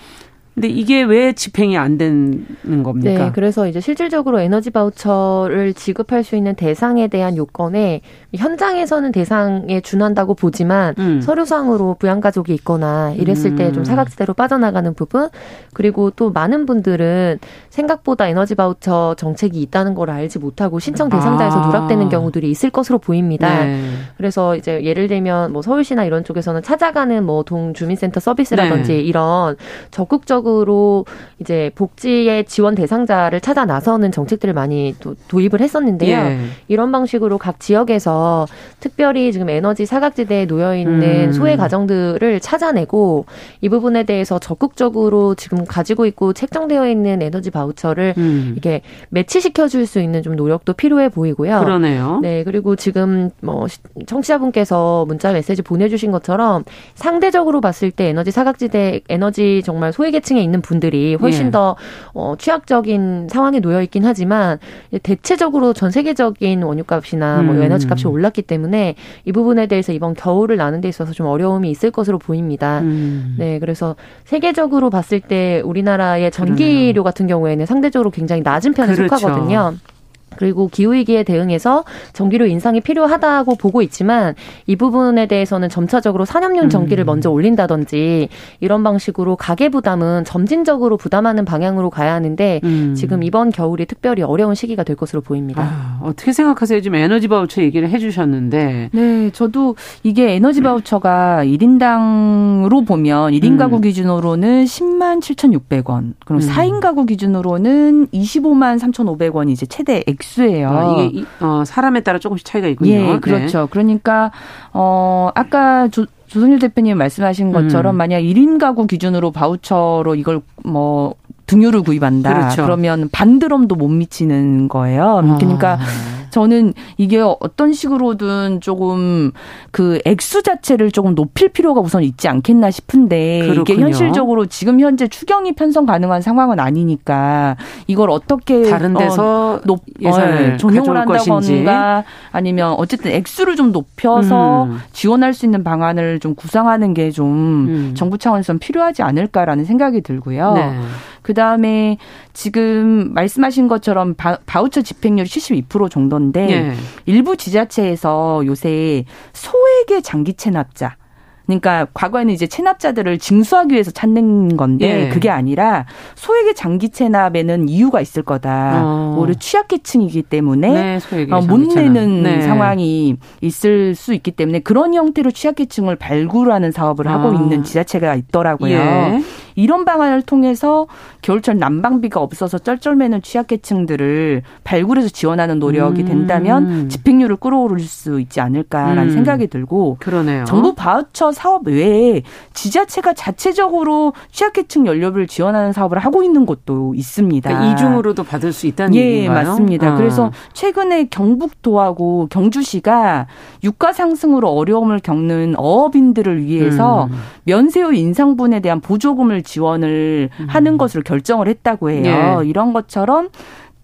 근데 이게 왜 집행이 안 되는 겁니까? 네, 그래서 이제 실질적으로 에너지 바우처를 지급할 수 있는 대상에 대한 요건에 현장에서는 대상에 준한다고 보지만 음. 서류상으로 부양가족이 있거나 이랬을 때 음. 좀 사각지대로 빠져나가는 부분 그리고 또 많은 분들은 생각보다 에너지 바우처 정책이 있다는 걸 알지 못하고 신청 대상자에서 아. 누락되는 경우들이 있을 것으로 보입니다. 네. 그래서 이제 예를 들면 뭐 서울시나 이런 쪽에서는 찾아가는 뭐 동 주민센터 서비스라든지 네. 이런 적극적 으로 이제 복지의 지원 대상자를 찾아 나서는 정책들을 많이 도, 도입을 했었는데요. 예. 이런 방식으로 각 지역에서 특별히 지금 에너지 사각지대에 놓여 있는 음. 소외 가정들을 찾아내고 이 부분에 대해서 적극적으로 지금 가지고 있고 책정되어 있는 에너지 바우처를 음. 이렇게 매치시켜 줄 수 있는 좀 노력도 필요해 보이고요. 그러네요. 네, 그리고 지금 뭐 시- 청취자분께서 문자 메시지 보내 주신 것처럼 상대적으로 봤을 때 에너지 사각지대, 에너지 정말 소외계층 에 있는 분들이 훨씬 예. 더 어, 취약적인 상황에 놓여 있긴 하지만 대체적으로 전 세계적인 원유값이나 뭐 음. 에너지 값이 올랐기 때문에 이 부분에 대해서 이번 겨울을 나는 데 있어서 좀 어려움이 있을 것으로 보입니다. 음. 네, 그래서 세계적으로 봤을 때 우리나라의 전기료 같은 경우에는 상대적으로 굉장히 낮은 편에 그렇죠. 속하거든요. 그리고 기후위기에 대응해서 전기료 인상이 필요하다고 보고 있지만 이 부분에 대해서는 점차적으로 산업용 전기를 음. 먼저 올린다든지 이런 방식으로 가계 부담은 점진적으로 부담하는 방향으로 가야 하는데 음. 지금 이번 겨울이 특별히 어려운 시기가 될 것으로 보입니다. 아, 어떻게 생각하세요? 지금 에너지 바우처 얘기를 해주셨는데 네, 저도 이게 에너지 바우처가 1인당으로 보면 1인 음. 가구 기준으로는 10만 7,600원. 그럼 음. 4인 가구 기준으로는 25만 3,500원이 이제 최대 액 수예요. 아, 이게 이- 어, 사람에 따라 조금씩 차이가 있군요. 예, 네. 그렇죠. 그러니까 어 아까 조 조선일 대표님 말씀하신 것처럼 음. 만약 1인 가구 기준으로 바우처로 이걸 뭐 등유를 구입한다. 그렇죠. 그러면 반드럼도 못 미치는 거예요. 그러니까 아. 저는 이게 어떤 식으로든 조금 그 액수 자체를 조금 높일 필요가 우선 있지 않겠나 싶은데 이게 그렇군요. 현실적으로 지금 현재 추경이 편성 가능한 상황은 아니니까 이걸 어떻게 다른 어, 데서 높 예산을 어, 가져올 것인지. 한다거나 아니면 어쨌든 액수를 좀 높여서 음. 지원할 수 있는 방안을 좀 구상하는 게좀 음. 정부 차원에서 필요하지 않을까라는 생각이 들고요. 네. 그 다음에 지금 말씀하신 것처럼 바, 우처 집행률이 72% 정도인데 예. 일부 지자체에서 요새 소액의 장기 체납자 그러니까 과거에는 이제 체납자들을 징수하기 위해서 찾는 건데 예. 그게 아니라 소액의 장기 체납에는 이유가 있을 거다. 어. 오히려 취약계층이기 때문에 네, 어, 못. 내는 네. 상황이 있을 수 있기 때문에 그런 형태로 취약계층을 발굴하는 사업을 하고 아. 있는 지자체가 있더라고요. 예. 이런 방안을 통해서 겨울철 난방비가 없어서 쩔쩔매는 취약계층들을 발굴해서 지원하는 노력이 음. 된다면 집행률을 끌어올릴 수 있지 않을까라는 음. 생각이 들고 그러네요. 정부 바우처 사업 외에 지자체가 자체적으로 취약계층 연료를 지원하는 사업을 하고 있는 곳도 있습니다. 그러니까 이중으로도 받을 수 있다는 예, 얘기인가요? 맞습니다. 어. 그래서 최근에 경북도하고 경주시가 유가 상승으로 어려움을 겪는 어업인들을 위해서 음. 면세유 인상분에 대한 보조금을 지원을 하는 것으로 결정을 했다고 해요. 예. 이런 것처럼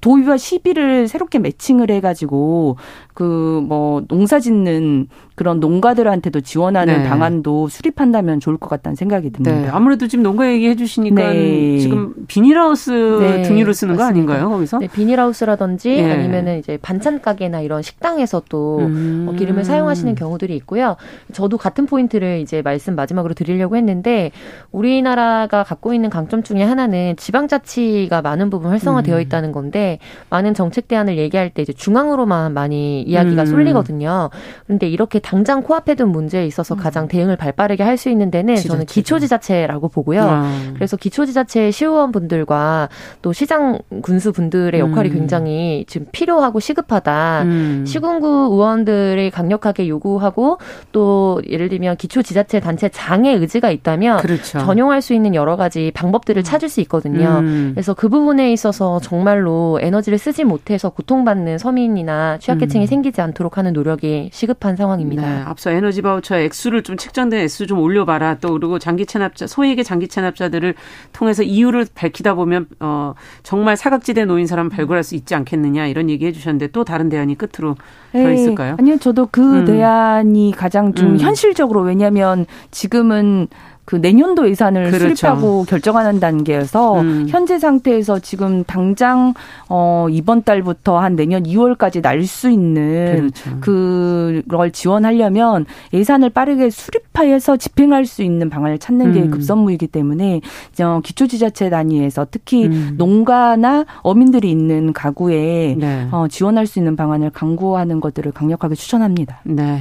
도의와 시비를 새롭게 매칭을 해가지고 그 뭐 농사 짓는 그런 농가들한테도 지원하는 네. 방안도 수립한다면 좋을 것 같다는 생각이 듭니다. 네. 아무래도 지금 농가 얘기해 주시니까 네. 지금 비닐하우스 네. 등유로 쓰는 맞습니다. 거 아닌가요? 거기서? 네, 비닐하우스라든지 예. 아니면은 이제 반찬 가게나 이런 식당에서 또 음. 어, 기름을 사용하시는 경우들이 있고요. 저도 같은 포인트를 이제 말씀 마지막으로 드리려고 했는데 우리나라가 갖고 있는 강점 중에 하나는 지방자치가 많은 부분 활성화되어 음. 있다는 건데 많은 정책 대안을 얘기할 때 이제 중앙으로만 많이 이야기가 음. 쏠리거든요. 그런데 이렇게 당장 코앞에 둔 문제에 있어서 음. 가장 대응을 발빠르게 할 수 있는 데는 지자체죠. 저는 기초지자체라고 보고요. 아. 그래서 기초지자체 시의원분들과 또 시장 군수 분들의 역할이 음. 굉장히 지금 필요하고 시급하다. 음. 시군구 의원들이 강력하게 요구하고 또 예를 들면 기초지자체 단체 장의 의지가 있다면 그렇죠. 전용할 수 있는 여러 가지 방법들을 음. 찾을 수 있거든요. 음. 그래서 그 부분에 있어서 정말로 에너지를 쓰지 못해서 고통받는 서민이나 취약계층이 음. 생기지 않도록 하는 노력이 시급한 상황입니다. 네, 앞서 에너지 바우처 액수를 좀 책정된 액수 좀 올려봐라. 또 그리고 장기 체납자 소액의 장기 체납자들을 통해서 이유를 밝히다 보면 어 정말 사각지대 놓인 사람 발굴할 수 있지 않겠느냐 이런 얘기 해 주셨는데 또 다른 대안이 끝으로 더 네. 있을까요? 아니요, 저도 그 음. 대안이 가장 좀 음. 현실적으로 왜냐하면 지금은 그 내년도 예산을 그렇죠. 수립하고 결정하는 단계여서 음. 현재 상태에서 지금 당장 어 이번 달부터 한 내년 2월까지 날 수 있는 그렇죠. 그걸 지원하려면 예산을 빠르게 수립하여서 집행할 수 있는 방안을 찾는 게 음. 급선무이기 때문에 어, 기초 지자체 단위에서 특히 음. 농가나 어민들이 있는 가구에 네. 어, 지원할 수 있는 방안을 강구하는 것들을 강력하게 추천합니다. 네.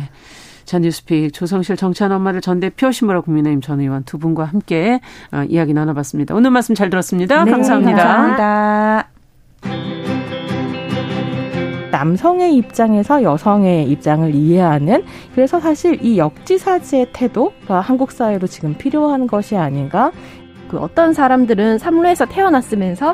전 뉴스픽 조성실 정치한 엄마를 전 대표 신보라 국민의힘 전 의원 두 분과 함께 어, 이야기 나눠봤습니다. 오늘 말씀 잘 들었습니다. 네, 감사합니다. 감사합니다. 남성의 입장에서 여성의 입장을 이해하는 그래서 사실 이 역지사지의 태도가 한국 사회로 지금 필요한 것이 아닌가. 그 어떤 사람들은 삼루에서 태어났으면서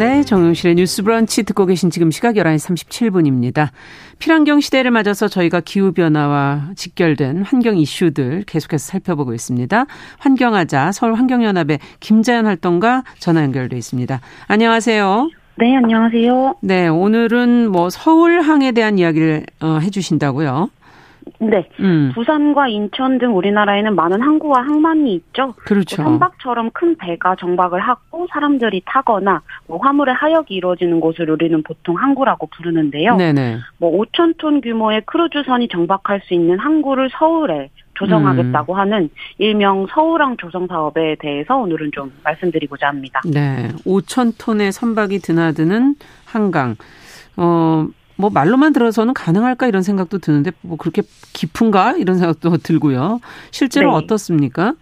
네, 정용실의 뉴스 브런치 듣고 계신 지금 시각 11시 37분입니다. 필환경 시대를 맞아서 저희가 기후변화와 직결된 환경 이슈들 계속해서 살펴보고 있습니다. 환경하자 서울환경연합의 김자연 활동가 전화 연결돼 있습니다. 안녕하세요. 네, 안녕하세요. 네, 오늘은 뭐 서울항에 대한 이야기를 어, 해주신다고요. 네. 음. 부산과 인천 등 우리나라에는 많은 항구와 항만이 있죠. 그렇죠. 선박처럼 큰 배가 정박을 하고 사람들이 타거나 뭐 화물의 하역이 이루어지는 곳을 우리는 보통 항구라고 부르는데요. 네네. 뭐 5천 톤 규모의 크루즈선이 정박할 수 있는 항구를 서울에 조성하겠다고 음. 하는 일명 서울항 조성 사업에 대해서 오늘은 좀 말씀드리고자 합니다. 네. 5천 톤의 선박이 드나드는 한강. 어, 뭐 말로만 들어서는 가능할까 이런 생각도 드는데 뭐 그렇게 깊은가 이런 생각도 들고요. 실제로 네. 어떻습니까?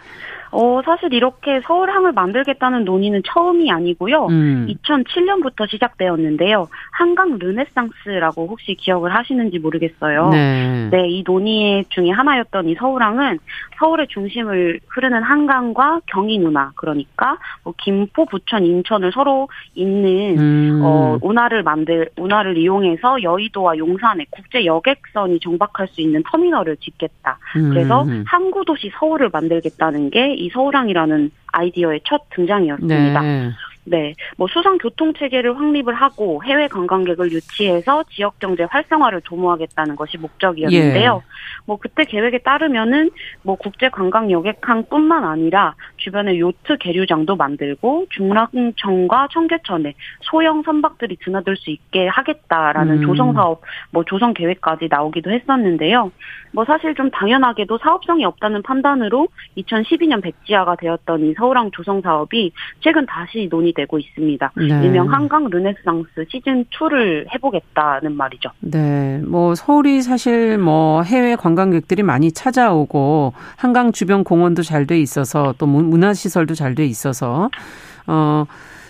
어, 사실 이렇게 서울항을 만들겠다는 논의는 처음이 아니고요. 음. 2007년부터 시작되었는데요. 한강 르네상스라고 혹시 기억을 하시는지 모르겠어요. 네. 네, 이 논의 중에 하나였던 이 서울항은 서울의 중심을 흐르는 한강과 경인 운하, 그러니까 뭐 김포, 부천, 인천을 서로 잇는 음. 어, 운하를 만들 운하를 이용해서 여의도와 용산에 국제 여객선이 정박할 수 있는 터미널을 짓겠다. 음. 그래서 항구 도시 서울을 만들겠다는 게 이 서울항이라는 아이디어의 첫 등장이었습니다. 네. 네, 뭐 수상 교통 체계를 확립을 하고 해외 관광객을 유치해서 지역 경제 활성화를 도모하겠다는 것이 목적이었는데요. 예. 뭐 그때 계획에 따르면은 뭐 국제 관광 여객항뿐만 아니라 주변에 요트 계류장도 만들고 중랑천과 청계천에 소형 선박들이 드나들 수 있게 하겠다라는 음. 조성 사업 뭐 조성 계획까지 나오기도 했었는데요. 뭐 사실 좀 당연하게도 사업성이 없다는 판단으로 2012년 백지화가 되었던 이 서울항 조성 사업이 최근 다시 논의 되고 있습니다. 네. 일명 한강 르네상스 시즌 2를 해보겠다는 말이죠. 네, 뭐 서울이 사실 뭐 해외 관광객들이 많이 찾아오고 한강 주변 공원도 잘 돼 있어서 또 문화 시설도 잘 돼 있어서 어.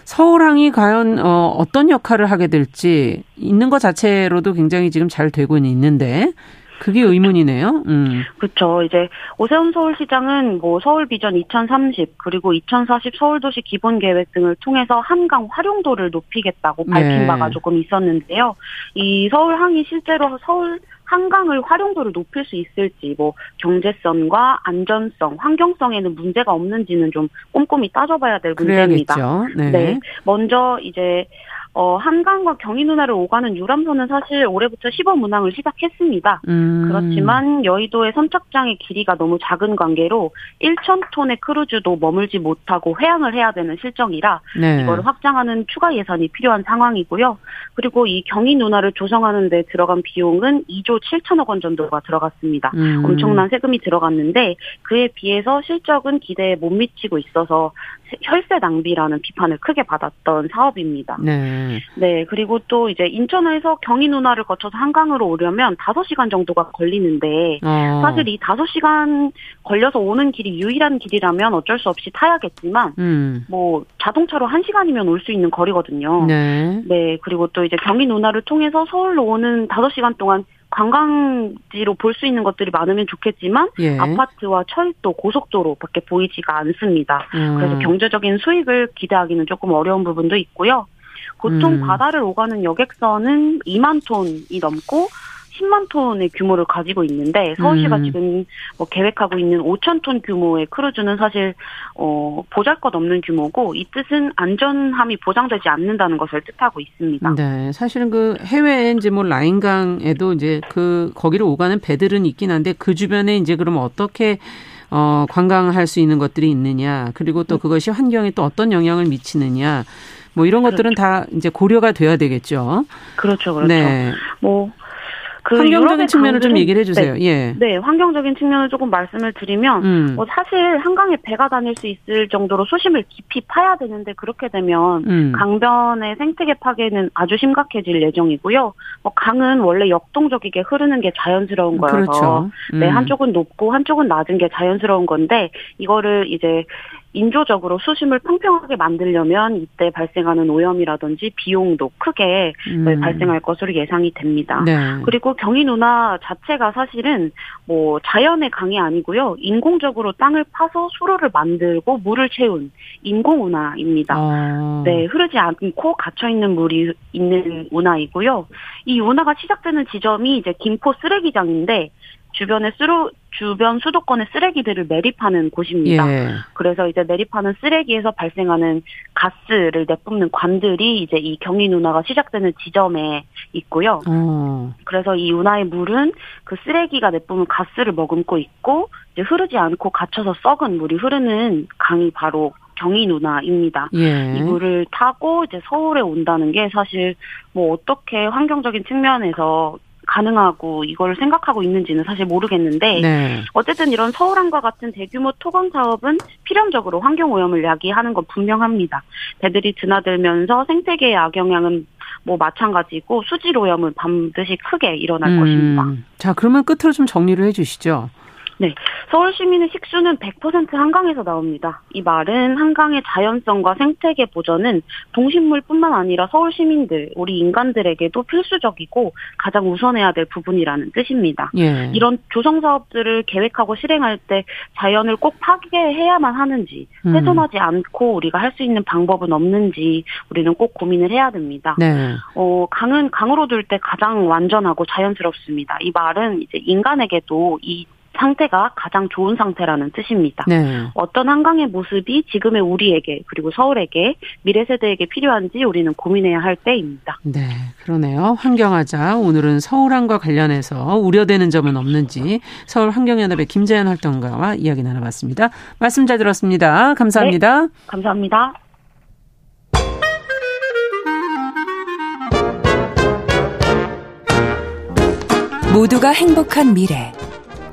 서울항이 과연 어, 어떤 역할을 하게 될지 있는 것 자체로도 굉장히 지금 잘 되고 있는데 그게 의문이네요. 음. 그렇죠. 이제 오세훈 서울시장은 뭐 서울 비전 2030 그리고 2040 서울도시 기본 계획 등을 통해서 한강 활용도를 높이겠다고 밝힌 네. 바가 조금 있었는데요. 이 서울항이 실제로 서울 한강을 활용도를 높일 수 있을지 뭐 경제성과 안전성, 환경성에는 문제가 없는지는 좀 꼼꼼히 따져봐야 될 문제입니다. 네. 네. 먼저 이제 어, 한강과 경인 아라를 오가는 유람선은 사실 올해부터 시범 운항을 시작했습니다. 음. 그렇지만 여의도의 선착장의 길이가 너무 작은 관계로 1,000톤의 크루즈도 머물지 못하고 회항을 해야 되는 실정이라 네. 이걸 확장하는 추가 예산이 필요한 상황이고요. 그리고 이 경인 누나를 조성하는 데 들어간 비용은 2조 7천억 원 정도가 들어갔습니다. 음. 엄청난 세금이 들어갔는데 그에 비해서 실적은 기대에 못 미치고 있어서 혈세 낭비라는 비판을 크게 받았던 사업입니다. 네. 네. 그리고 또 이제 인천에서 경인 운하를 거쳐서 한강으로 오려면 5시간 정도가 걸리는데 어. 사실 이 5시간 걸려서 오는 길이 유일한 길이라면 어쩔 수 없이 타야겠지만 음. 뭐 자동차로 1시간이면 올 수 있는 거리거든요. 네. 네. 그리고 또 이제 경인 운하를 통해서 서울로 오는 5시간 동안 관광지로 볼 수 있는 것들이 많으면 좋겠지만 예. 아파트와 철도, 고속도로밖에 보이지가 않습니다. 음. 그래서 경제적인 수익을 기대하기는 조금 어려운 부분도 있고요. 보통 음. 바다를 오가는 여객선은 2만 톤이 넘고 10만 톤의 규모를 가지고 있는데 서울시가 음. 지금 뭐 계획하고 있는 5천 톤 규모의 크루즈는 사실 어 보잘것없는 규모고 이 뜻은 안전함이 보장되지 않는다는 것을 뜻하고 있습니다. 네, 사실은 그 해외에 이제 뭐 라인강에도 이제 그 거기를 오가는 배들은 있긴 한데 그 주변에 이제 그럼 어떻게 어 관광할 수 있는 것들이 있느냐 그리고 또 음. 그것이 환경에 또 어떤 영향을 미치느냐 뭐 이런 그렇죠. 것들은 다 이제 고려가 돼야 되겠죠. 그렇죠, 그렇죠. 네. 뭐 그 환경적인 측면을 좀 얘기를 해주세요. 네, 예. 네, 환경적인 측면을 조금 말씀을 드리면, 음. 뭐 사실 한강에 배가 다닐 수 있을 정도로 수심을 깊이 파야 되는데 그렇게 되면 음. 강변의 생태계 파괴는 아주 심각해질 예정이고요. 뭐 강은 원래 역동적이게 흐르는 게 자연스러운 거여서, 그렇죠. 네, 음. 네, 한쪽은 높고 한쪽은 낮은 게 자연스러운 건데 이거를 이제 인조적으로 수심을 평평하게 만들려면 이때 발생하는 오염이라든지 비용도 크게 음. 발생할 것으로 예상이 됩니다. 네. 그리고 경인 운하 자체가 사실은 뭐 자연의 강이 아니고요. 인공적으로 땅을 파서 수로를 만들고 물을 채운 인공 운하입니다. 아. 네, 흐르지 않고 갇혀 있는 물이 있는 운하이고요. 이 운하가 시작되는 지점이 이제 김포 쓰레기장인데 주변에 쓰루, 주변 수도권의 쓰레기들을 매립하는 곳입니다. 예. 그래서 이제 매립하는 쓰레기에서 발생하는 가스를 내뿜는 관들이 이제 이 경인 운하가 시작되는 지점에 있고요. 어. 그래서 이 운하의 물은 그 쓰레기가 내뿜는 가스를 머금고 있고 이제 흐르지 않고 갇혀서 썩은 물이 흐르는 강이 바로 경인 운하입니다. 예. 이 물을 타고 이제 서울에 온다는 게 사실 뭐 어떻게 환경적인 측면에서 가능하고 이걸 생각하고 있는지는 사실 모르겠는데 네. 어쨌든 이런 서울항과 같은 대규모 토건 사업은 필연적으로 환경 오염을 야기하는 건 분명합니다. 배들이 드나들면서 생태계의 악영향은 뭐 마찬가지고 수질 오염은 반드시 크게 일어날 음. 것입니다. 자, 그러면 끝으로 좀 정리를 해 주시죠. 네. 서울 시민의 식수는 100% 한강에서 나옵니다. 이 말은 한강의 자연성과 생태계 보전은 동식물뿐만 아니라 서울 시민들, 우리 인간들에게도 필수적이고 가장 우선해야 될 부분이라는 뜻입니다. 예. 이런 조성 사업들을 계획하고 실행할 때 자연을 꼭 파괴해야만 하는지, 음. 훼손하지 않고 우리가 할 수 있는 방법은 없는지 우리는 꼭 고민을 해야 됩니다. 네. 어, 강은 강으로 둘 때 가장 완전하고 자연스럽습니다. 이 말은 이제 인간에게도 이 상태가 가장 좋은 상태라는 뜻입니다. 네. 어떤 한강의 모습이 지금의 우리에게 그리고 서울에게 미래 세대에게 필요한지 우리는 고민해야 할 때입니다. 네, 그러네요. 환경하자. 오늘은 서울항과 관련해서 우려되는 점은 없는지 서울 환경연합의 김재현 활동가와 이야기 나눠봤습니다. 말씀 잘 들었습니다. 감사합니다. 네, 감사합니다. 모두가 행복한 미래.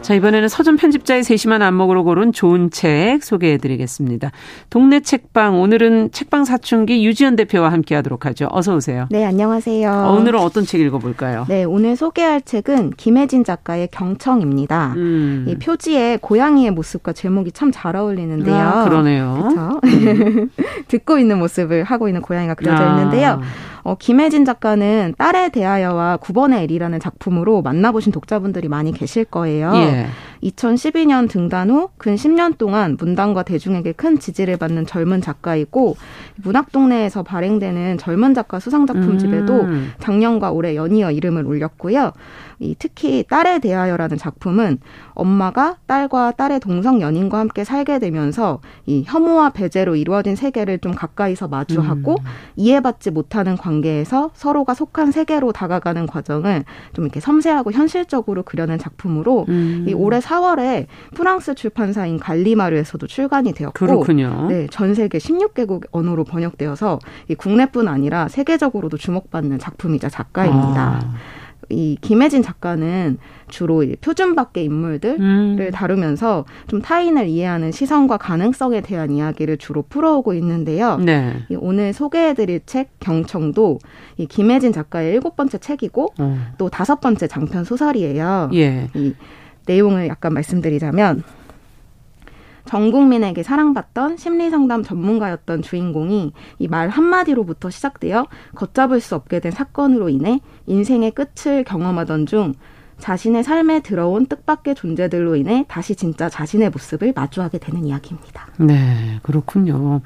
자, 이번에는 서점 편집자의 세심한 안목으로 고른 좋은 책 소개해 드리겠습니다. 동네 책방, 오늘은 책방 사춘기 유지연 대표와 함께 하도록 하죠. 어서 오세요. 네, 안녕하세요. 어, 오늘은 어떤 책 읽어볼까요? 네, 오늘 소개할 책은 김혜진 작가의 경청입니다. 음. 이 표지에 고양이의 모습과 제목이 참 잘 어울리는데요. 아, 그러네요. 그렇죠? 음. 듣고 있는 모습을 하고 있는 고양이가 그려져 아. 있는데요. 어, 김혜진 작가는 딸에 대하여와 9번의 L이라는 작품으로 만나보신 독자분들이 많이 계실 거예요. 예. 2012년 등단 후 근 10년 동안 문단과 대중에게 큰 지지를 받는 젊은 작가이고 문학동네에서 발행되는 젊은 작가 수상작품집에도 음. 작년과 올해 연이어 이름을 올렸고요. 이 특히 딸에 대하여라는 작품은 엄마가 딸과 딸의 동성 연인과 함께 살게 되면서 이 혐오와 배제로 이루어진 세계를 좀 가까이서 마주하고 음. 이해받지 못하는 관계에서 서로가 속한 세계로 다가가는 과정을 좀 이렇게 섬세하고 현실적으로 그려낸 작품으로 음. 이 올해 4월에 프랑스 출판사인 갈리마르에서도 출간이 되었고 그렇군요. 네, 전 세계 16개국 언어로 번역되어서 이 국내뿐 아니라 세계적으로도 주목받는 작품이자 작가입니다. 아. 이 김혜진 작가는 주로 표준 밖의 인물들을 음. 다루면서 좀 타인을 이해하는 시선과 가능성에 대한 이야기를 주로 풀어오고 있는데요. 네. 오늘 소개해드릴 책 경청도 이 김혜진 작가의 일곱 번째 책이고 어. 또 다섯 번째 장편 소설이에요. 예. 이 내용을 약간 말씀드리자면 전 국민에게 사랑받던 심리상담 전문가였던 주인공이 이 말 한마디로부터 시작되어 걷잡을 수 없게 된 사건으로 인해 인생의 끝을 경험하던 중 자신의 삶에 들어온 뜻밖의 존재들로 인해 다시 진짜 자신의 모습을 마주하게 되는 이야기입니다. 네, 그렇군요.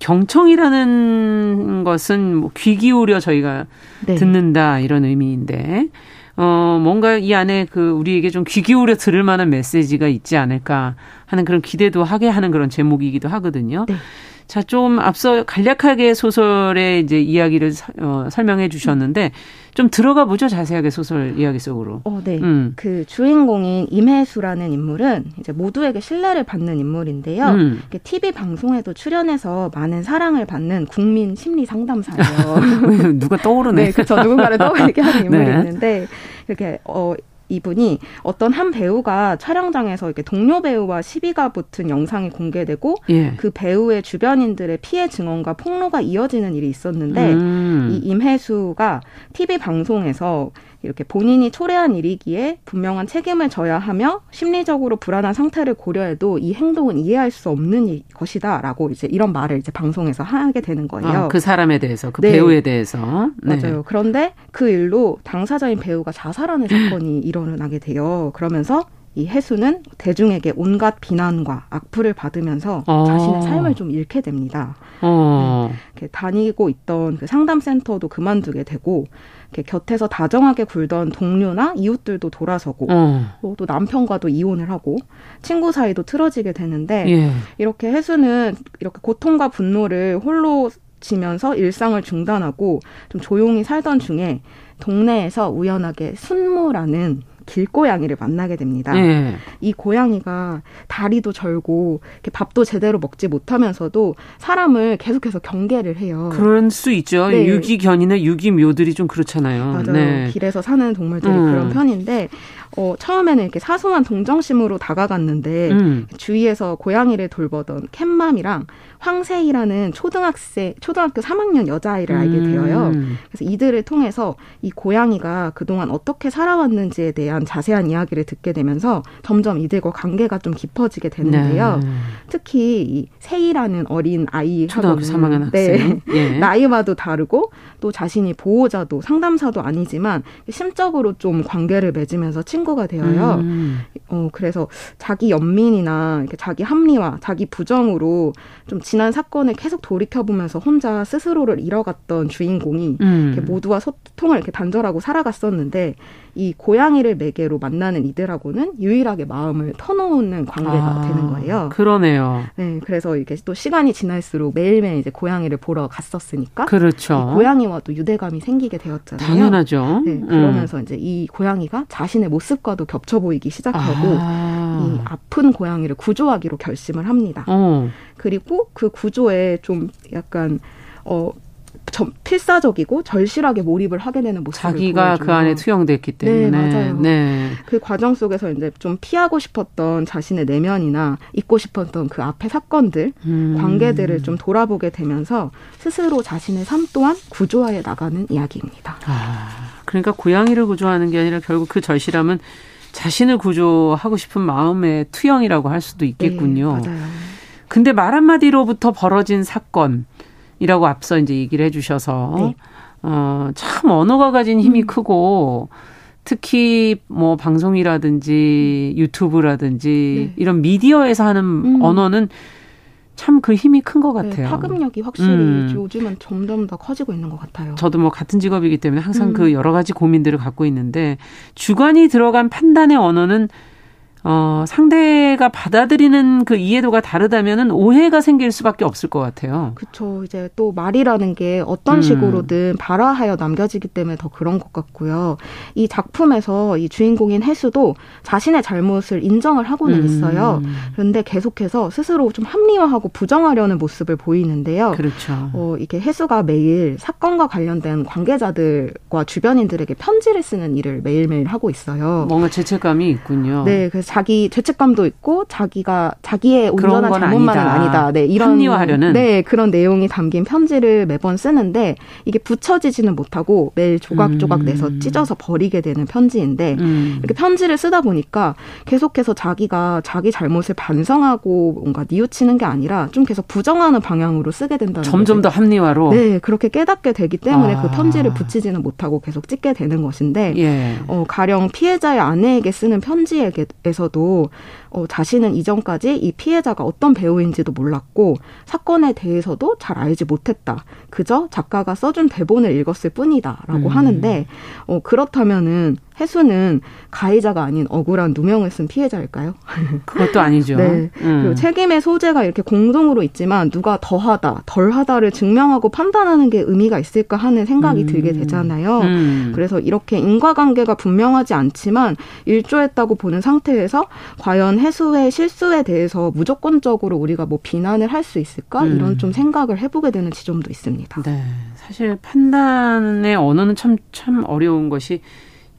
경청이라는 것은 뭐 귀 기울여 저희가 네. 듣는다 이런 의미인데 어, 뭔가 이 안에 그 우리에게 좀 귀 기울여 들을 만한 메시지가 있지 않을까 하는 그런 기대도 하게 하는 그런 제목이기도 하거든요. 네. 자, 좀 앞서 간략하게 소설의 이제 이야기를 어, 설명해 주셨는데 좀 들어가 보죠 자세하게 소설 이야기 속으로. 어, 네. 음. 그 주인공인 임혜수라는 인물은 이제 모두에게 신뢰를 받는 인물인데요. 음. TV 방송에도 출연해서 많은 사랑을 받는 국민 심리 상담사예요. 누가 떠오르네. 네, 그렇죠. 누군가를 떠오르게 하는 인물이 네. 있는데 이렇게 어 이분이 어떤 한 배우가 촬영장에서 이렇게 동료 배우와 시비가 붙은 영상이 공개되고 예. 그 배우의 주변인들의 피해 증언과 폭로가 이어지는 일이 있었는데 음. 이 임혜수가 TV 방송에서 이렇게 본인이 초래한 일이기에 분명한 책임을 져야 하며 심리적으로 불안한 상태를 고려해도 이 행동은 이해할 수 없는 것이다라고 이제 이런 말을 이제 방송에서 하게 되는 거예요. 아, 그 사람에 대해서, 그 네. 배우에 대해서. 네. 맞아요. 그런데 그 일로 당사자인 배우가 자살하는 사건이 일어나게 돼요. 그러면서 이 해수는 대중에게 온갖 비난과 악플을 받으면서 어. 자신의 삶을 좀 잃게 됩니다. 어. 네. 다니고 있던 그 상담센터도 그만두게 되고 이렇게 곁에서 다정하게 굴던 동료나 이웃들도 돌아서고 어. 또 남편과도 이혼을 하고 친구 사이도 틀어지게 되는데 예. 이렇게 해수는 이렇게 고통과 분노를 홀로 지면서 일상을 중단하고 좀 조용히 살던 중에 동네에서 우연하게 순무라는 길고양이를 만나게 됩니다. 네. 이 고양이가 다리도 절고 밥도 제대로 먹지 못하면서도 사람을 계속해서 경계를 해요. 그럴 수 있죠. 네. 유기견이나 유기묘들이 좀 그렇잖아요. 맞아요. 네. 길에서 사는 동물들이 음. 그런 편인데 어, 처음에는 이렇게 사소한 동정심으로 다가갔는데 음. 주위에서 고양이를 돌보던 캣맘이랑 황세희라는 초등학생 초등학교 3학년 여자아이를 알게 음. 되어요. 그래서 이들을 통해서 이 고양이가 그동안 어떻게 살아왔는지에 대한 자세한 이야기를 듣게 되면서 점점 이들과 관계가 좀 깊어지게 되는데요. 네. 특히 이 세희라는 어린 아이 초등학교 3학년 네. 학생 예. 나이와도 다르고 또 자신이 보호자도 상담사도 아니지만 심적으로 좀 관계를 맺으면서 친 구가 되어요. 음. 어 그래서 자기 연민이나 이렇게 자기 합리화, 자기 부정으로 좀 지난 사건을 계속 돌이켜보면서 혼자 스스로를 잃어갔던 주인공이 음. 모두와 소통을 이렇게 단절하고 살아갔었는데 이 고양이를 매개로 만나는 이들하고는 유일하게 마음을 터놓는 관계가 아, 되는 거예요. 그러네요. 네, 그래서 이게 또 시간이 지날수록 매일매일 이제 고양이를 보러 갔었으니까. 그렇죠. 고양이와도 유대감이 생기게 되었잖아요. 당연하죠. 네, 그러면서 음. 이제 이 고양이가 자신의 모습과도 겹쳐 보이기 시작하고 아. 이 아픈 고양이를 구조하기로 결심을 합니다. 어. 그리고 그 구조에 좀 약간 어 필사적이고 절실하게 몰입을 하게 되는 모습을 자기가 보여줘요. 그 안에 투영됐기 때문에 네 맞아요. 네. 그 과정 속에서 이제 좀 피하고 싶었던 자신의 내면이나 잊고 싶었던 그 앞의 사건들, 음. 관계들을 좀 돌아보게 되면서 스스로 자신의 삶 또한 구조화해 나가는 이야기입니다. 아, 그러니까 고양이를 구조하는 게 아니라 결국 그 절실함은 자신을 구조하고 싶은 마음의 투영이라고 할 수도 있겠군요. 네, 맞아요. 근데 말 한마디로부터 벌어진 사건. 이라고 앞서 이제 얘기를 해주셔서 네. 어, 참 언어가 가진 힘이 음. 크고 특히 뭐 방송이라든지 유튜브라든지 네. 이런 미디어에서 하는 음. 언어는 참 그 힘이 큰 것 같아요. 네, 파급력이 확실히 음. 요즘은 점점 더 커지고 있는 것 같아요. 저도 뭐 같은 직업이기 때문에 항상 음. 그 여러 가지 고민들을 갖고 있는데 주관이 들어간 판단의 언어는 어, 상대가 받아들이는 그 이해도가 다르다면은 오해가 생길 수밖에 없을 것 같아요. 그렇죠. 이제 또 말이라는 게 어떤 음. 식으로든 발화하여 남겨지기 때문에 더 그런 것 같고요. 이 작품에서 이 주인공인 해수도 자신의 잘못을 인정을 하고는 음. 있어요. 그런데 계속해서 스스로 좀 합리화하고 부정하려는 모습을 보이는데요. 그렇죠. 어, 이게 해수가 매일 사건과 관련된 관계자들과 주변인들에게 편지를 쓰는 일을 매일매일 하고 있어요. 뭔가 죄책감이 있군요. 네, 그래서 자기 죄책감도 있고 자기가 자기의 온전한 잘못만은 아니다. 아니다. 네, 이런 합리화하려는 네, 그런 내용이 담긴 편지를 매번 쓰는데 이게 붙여지지는 못하고 매일 조각조각 음. 내서 찢어서 버리게 되는 편지인데 음. 이렇게 편지를 쓰다 보니까 계속해서 자기가 자기 잘못을 반성하고 뭔가 뉘우치는 게 아니라 좀 계속 부정하는 방향으로 쓰게 된다는 점점 거죠. 더 합리화로 네, 그렇게 깨닫게 되기 때문에 그 아. 그 편지를 붙이지는 못하고 계속 찍게 되는 것인데 예. 어, 가령 피해자의 아내에게 쓰는 편지에서 대해서도 어, 자신은 이전까지 이 피해자가 어떤 배우인지도 몰랐고 사건에 대해서도 잘 알지 못했다. 그저 작가가 써준 대본을 읽었을 뿐이다라고 음. 하는데 어, 그렇다면은 해수는 가해자가 아닌 억울한 누명을 쓴 피해자일까요? 그것도 아니죠. 네. 음. 그리고 책임의 소재가 이렇게 공동으로 있지만 누가 더하다, 덜하다를 증명하고 판단하는 게 의미가 있을까 하는 생각이 음. 들게 되잖아요. 음. 그래서 이렇게 인과관계가 분명하지 않지만 일조했다고 보는 상태에서 과연 해수의 실수에 대해서 무조건적으로 우리가 뭐 비난을 할 수 있을까 음. 이런 좀 생각을 해보게 되는 지점도 있습니다. 네. 사실 판단의 언어는 참 참 어려운 것이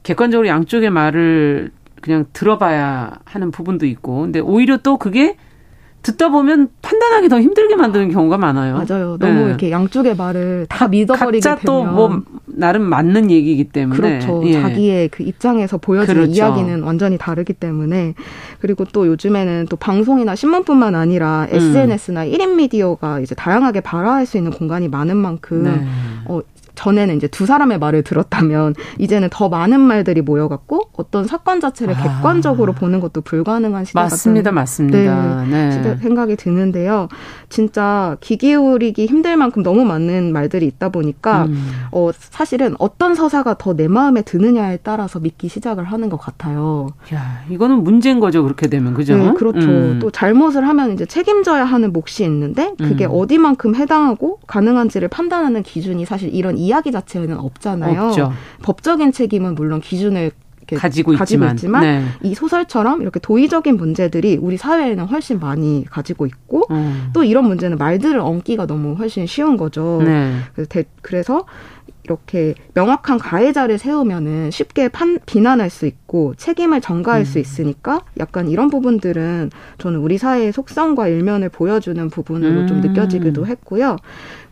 객관적으로 양쪽의 말을 그냥 들어봐야 하는 부분도 있고, 근데 오히려 또 그게 듣다 보면 판단하기 더 힘들게 만드는 경우가 많아요. 맞아요. 너무 네. 이렇게 양쪽의 말을 다 믿어버리게 각자 되면 각자 또뭐 나름 맞는 얘기이기 때문에 그렇죠. 예. 자기의 그 입장에서 보여지는 그렇죠. 이야기는 완전히 다르기 때문에 그리고 또 요즘에는 또 방송이나 신문뿐만 아니라 SNS나 음. 1인 미디어가 이제 다양하게 발화할 수 있는 공간이 많은 만큼 네. 어, 전에는 이제 두 사람의 말을 들었다면 이제는 더 많은 말들이 모여갖고 어떤 사건 자체를 아. 객관적으로 보는 것도 불가능한 시대 맞습니다, 같은 맞습니다. 네, 네. 시대 생각이 드는데요. 진짜 귀 기울이기 힘들 만큼 너무 많은 말들이 있다 보니까 음. 어, 사실은 어떤 서사가 더 내 마음에 드느냐에 따라서 믿기 시작을 하는 것 같아요. 야, 이거는 문제인 거죠. 그렇게 되면 그죠? 네, 그렇죠. 음. 또 잘못을 하면 이제 책임져야 하는 몫이 있는데 그게 음. 어디만큼 해당하고 가능한지를 판단하는 기준이 사실 이런 이야기 자체는 없잖아요. 없죠. 법적인 책임은 물론 기준을 가지고, 가지고 있지만, 있지만 네. 이 소설처럼 이렇게 도의적인 문제들이 우리 사회에는 훨씬 많이 가지고 있고 음. 또 이런 문제는 말들을 얹기가 너무 훨씬 쉬운 거죠. 네. 그래서, 대, 그래서 이렇게 명확한 가해자를 세우면은 쉽게 판, 비난할 수 있고 책임을 전가할 음. 수 있으니까 약간 이런 부분들은 저는 우리 사회의 속성과 일면을 보여주는 부분으로 음. 좀 느껴지기도 했고요.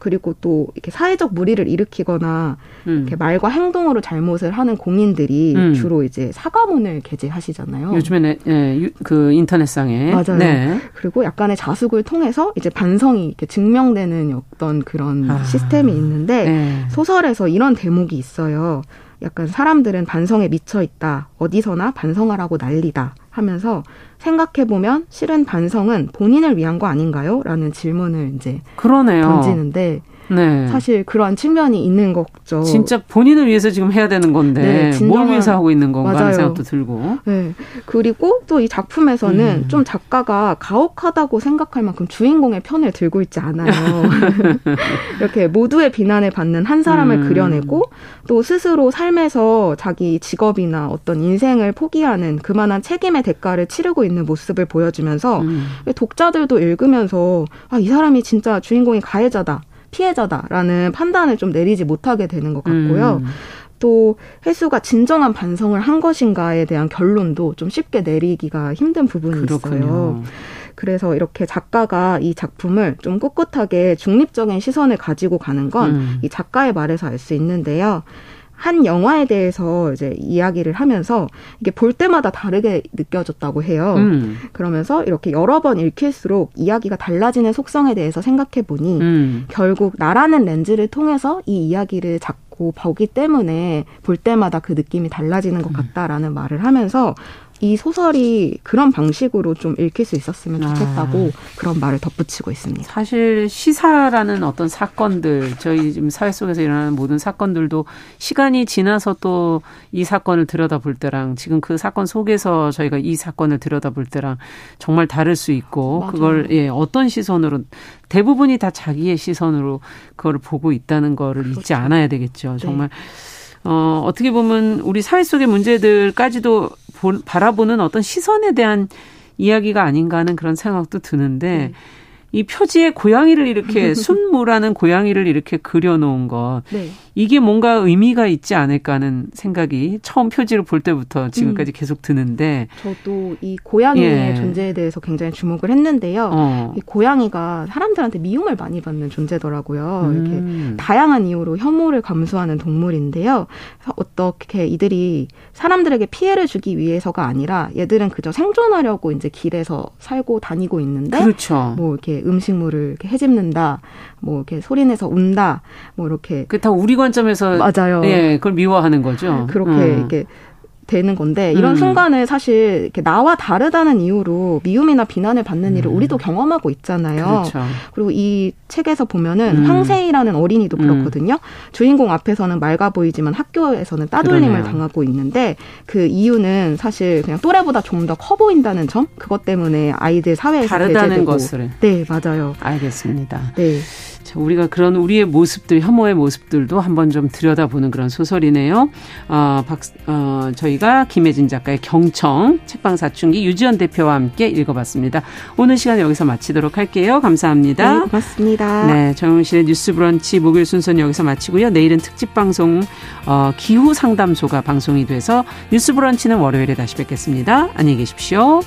그리고 또 이렇게 사회적 무리를 일으키거나 음. 이렇게 말과 행동으로 잘못을 하는 공인들이 음. 주로 이제 사과문을 게재하시잖아요. 요즘에는 예, 그 인터넷상에 맞아요. 네. 그리고 약간의 자숙을 통해서 이제 반성이 이렇게 증명되는 어떤 그런 아. 시스템이 있는데 네. 소설에서 이런 대목이 있어요. 약간 사람들은 반성에 미쳐 있다. 어디서나 반성하라고 난리다. 하면서 생각해 보면 실은 반성은 본인을 위한 거 아닌가요? 라는 질문을 이제 그러네요. 던지는데 네. 사실 그러한 측면이 있는 거죠. 진짜 본인을 위해서 지금 해야 되는 건데 네, 뭘 위해서 하고 있는 건가 하는 생각도 들고. 네. 그리고 또 이 작품에서는 음. 좀 작가가 가혹하다고 생각할 만큼 주인공의 편을 들고 있지 않아요. 이렇게 모두의 비난을 받는 한 사람을 음. 그려내고 또 스스로 삶에서 자기 직업이나 어떤 인생을 포기하는 그만한 책임의 대가를 치르고 있는 모습을 보여주면서 음. 독자들도 읽으면서 아, 이 사람이 진짜 주인공이 가해자다. 피해자다라는 판단을 좀 내리지 못하게 되는 것 같고요. 음. 또 혜수가 진정한 반성을 한 것인가에 대한 결론도 좀 쉽게 내리기가 힘든 부분이 그렇군요. 있어요. 그래서 이렇게 작가가 이 작품을 좀 꿋꿋하게 중립적인 시선을 가지고 가는 건이 음. 작가의 말에서 알 수 있는데요. 한 영화에 대해서 이제 이야기를 하면서 이게 볼 때마다 다르게 느껴졌다고 해요. 음. 그러면서 이렇게 여러 번 읽힐수록 이야기가 달라지는 속성에 대해서 생각해 보니 음. 결국 나라는 렌즈를 통해서 이 이야기를 잡고 보기 때문에 볼 때마다 그 느낌이 달라지는 것 음. 같다라는 음. 말을 하면서 이 소설이 그런 방식으로 좀 읽힐 수 있었으면 좋겠다고 아. 그런 말을 덧붙이고 있습니다. 사실 시사라는 어떤 사건들, 저희 지금 사회 속에서 일어나는 모든 사건들도 시간이 지나서 또 이 사건을 들여다볼 때랑 지금 그 사건 속에서 저희가 이 사건을 들여다볼 때랑 정말 다를 수 있고 맞아요. 그걸 예, 어떤 시선으로 대부분이 다 자기의 시선으로 그걸 보고 있다는 거를 그렇죠. 잊지 않아야 되겠죠. 정말 네. 어, 어떻게 보면 우리 사회 속의 문제들까지도 보, 바라보는 어떤 시선에 대한 이야기가 아닌가 하는 그런 생각도 드는데 네. 이 표지에 고양이를 이렇게 순무라는 고양이를 이렇게 그려놓은 것 네. 이게 뭔가 의미가 있지 않을까 하는 생각이 처음 표지를 볼 때부터 지금까지 음. 계속 드는데 저도 이 고양이의 예. 존재에 대해서 굉장히 주목을 했는데요. 어. 이 고양이가 사람들한테 미움을 많이 받는 존재더라고요. 음. 이렇게 다양한 이유로 혐오를 감수하는 동물인데요. 어떻게 이들이 사람들에게 피해를 주기 위해서가 아니라 얘들은 그저 생존하려고 이제 길에서 살고 다니고 있는데 그렇죠. 뭐 이렇게 음식물을 이렇게 해집는다, 뭐 이렇게 소리내서 운다, 뭐 이렇게 그 다 우리 관점에서 맞아요. 예, 그걸 미워하는 거죠. 그렇게 음. 이렇게 되는 건데 이런 음. 순간을 사실 이렇게 나와 다르다는 이유로 미움이나 비난을 받는 일을 음. 우리도 경험하고 있잖아요. 그렇죠. 그리고 이 책에서 보면은 음. 황세희라는 어린이도 음. 그렇거든요. 주인공 앞에서는 맑아 보이지만 학교에서는 따돌림을 그러네요. 당하고 있는데 그 이유는 사실 그냥 또래보다 좀 더 커 보인다는 점 그것 때문에 아이들 사회에서 다르다는 배제되고. 것을 네 맞아요. 알겠습니다. 네. 자, 우리가 그런 우리의 모습들, 혐오의 모습들도 한번 좀 들여다보는 그런 소설이네요. 어, 박, 어, 저희가 김혜진 작가의 경청, 책방 사춘기 유지연 대표와 함께 읽어봤습니다. 오늘 시간 여기서 마치도록 할게요. 감사합니다. 네, 고맙습니다. 네, 정영실의 뉴스 브런치 목요일 순서는 여기서 마치고요. 내일은 특집 방송, 어, 기후 상담소가 방송이 돼서 뉴스 브런치는 월요일에 다시 뵙겠습니다. 안녕히 계십시오.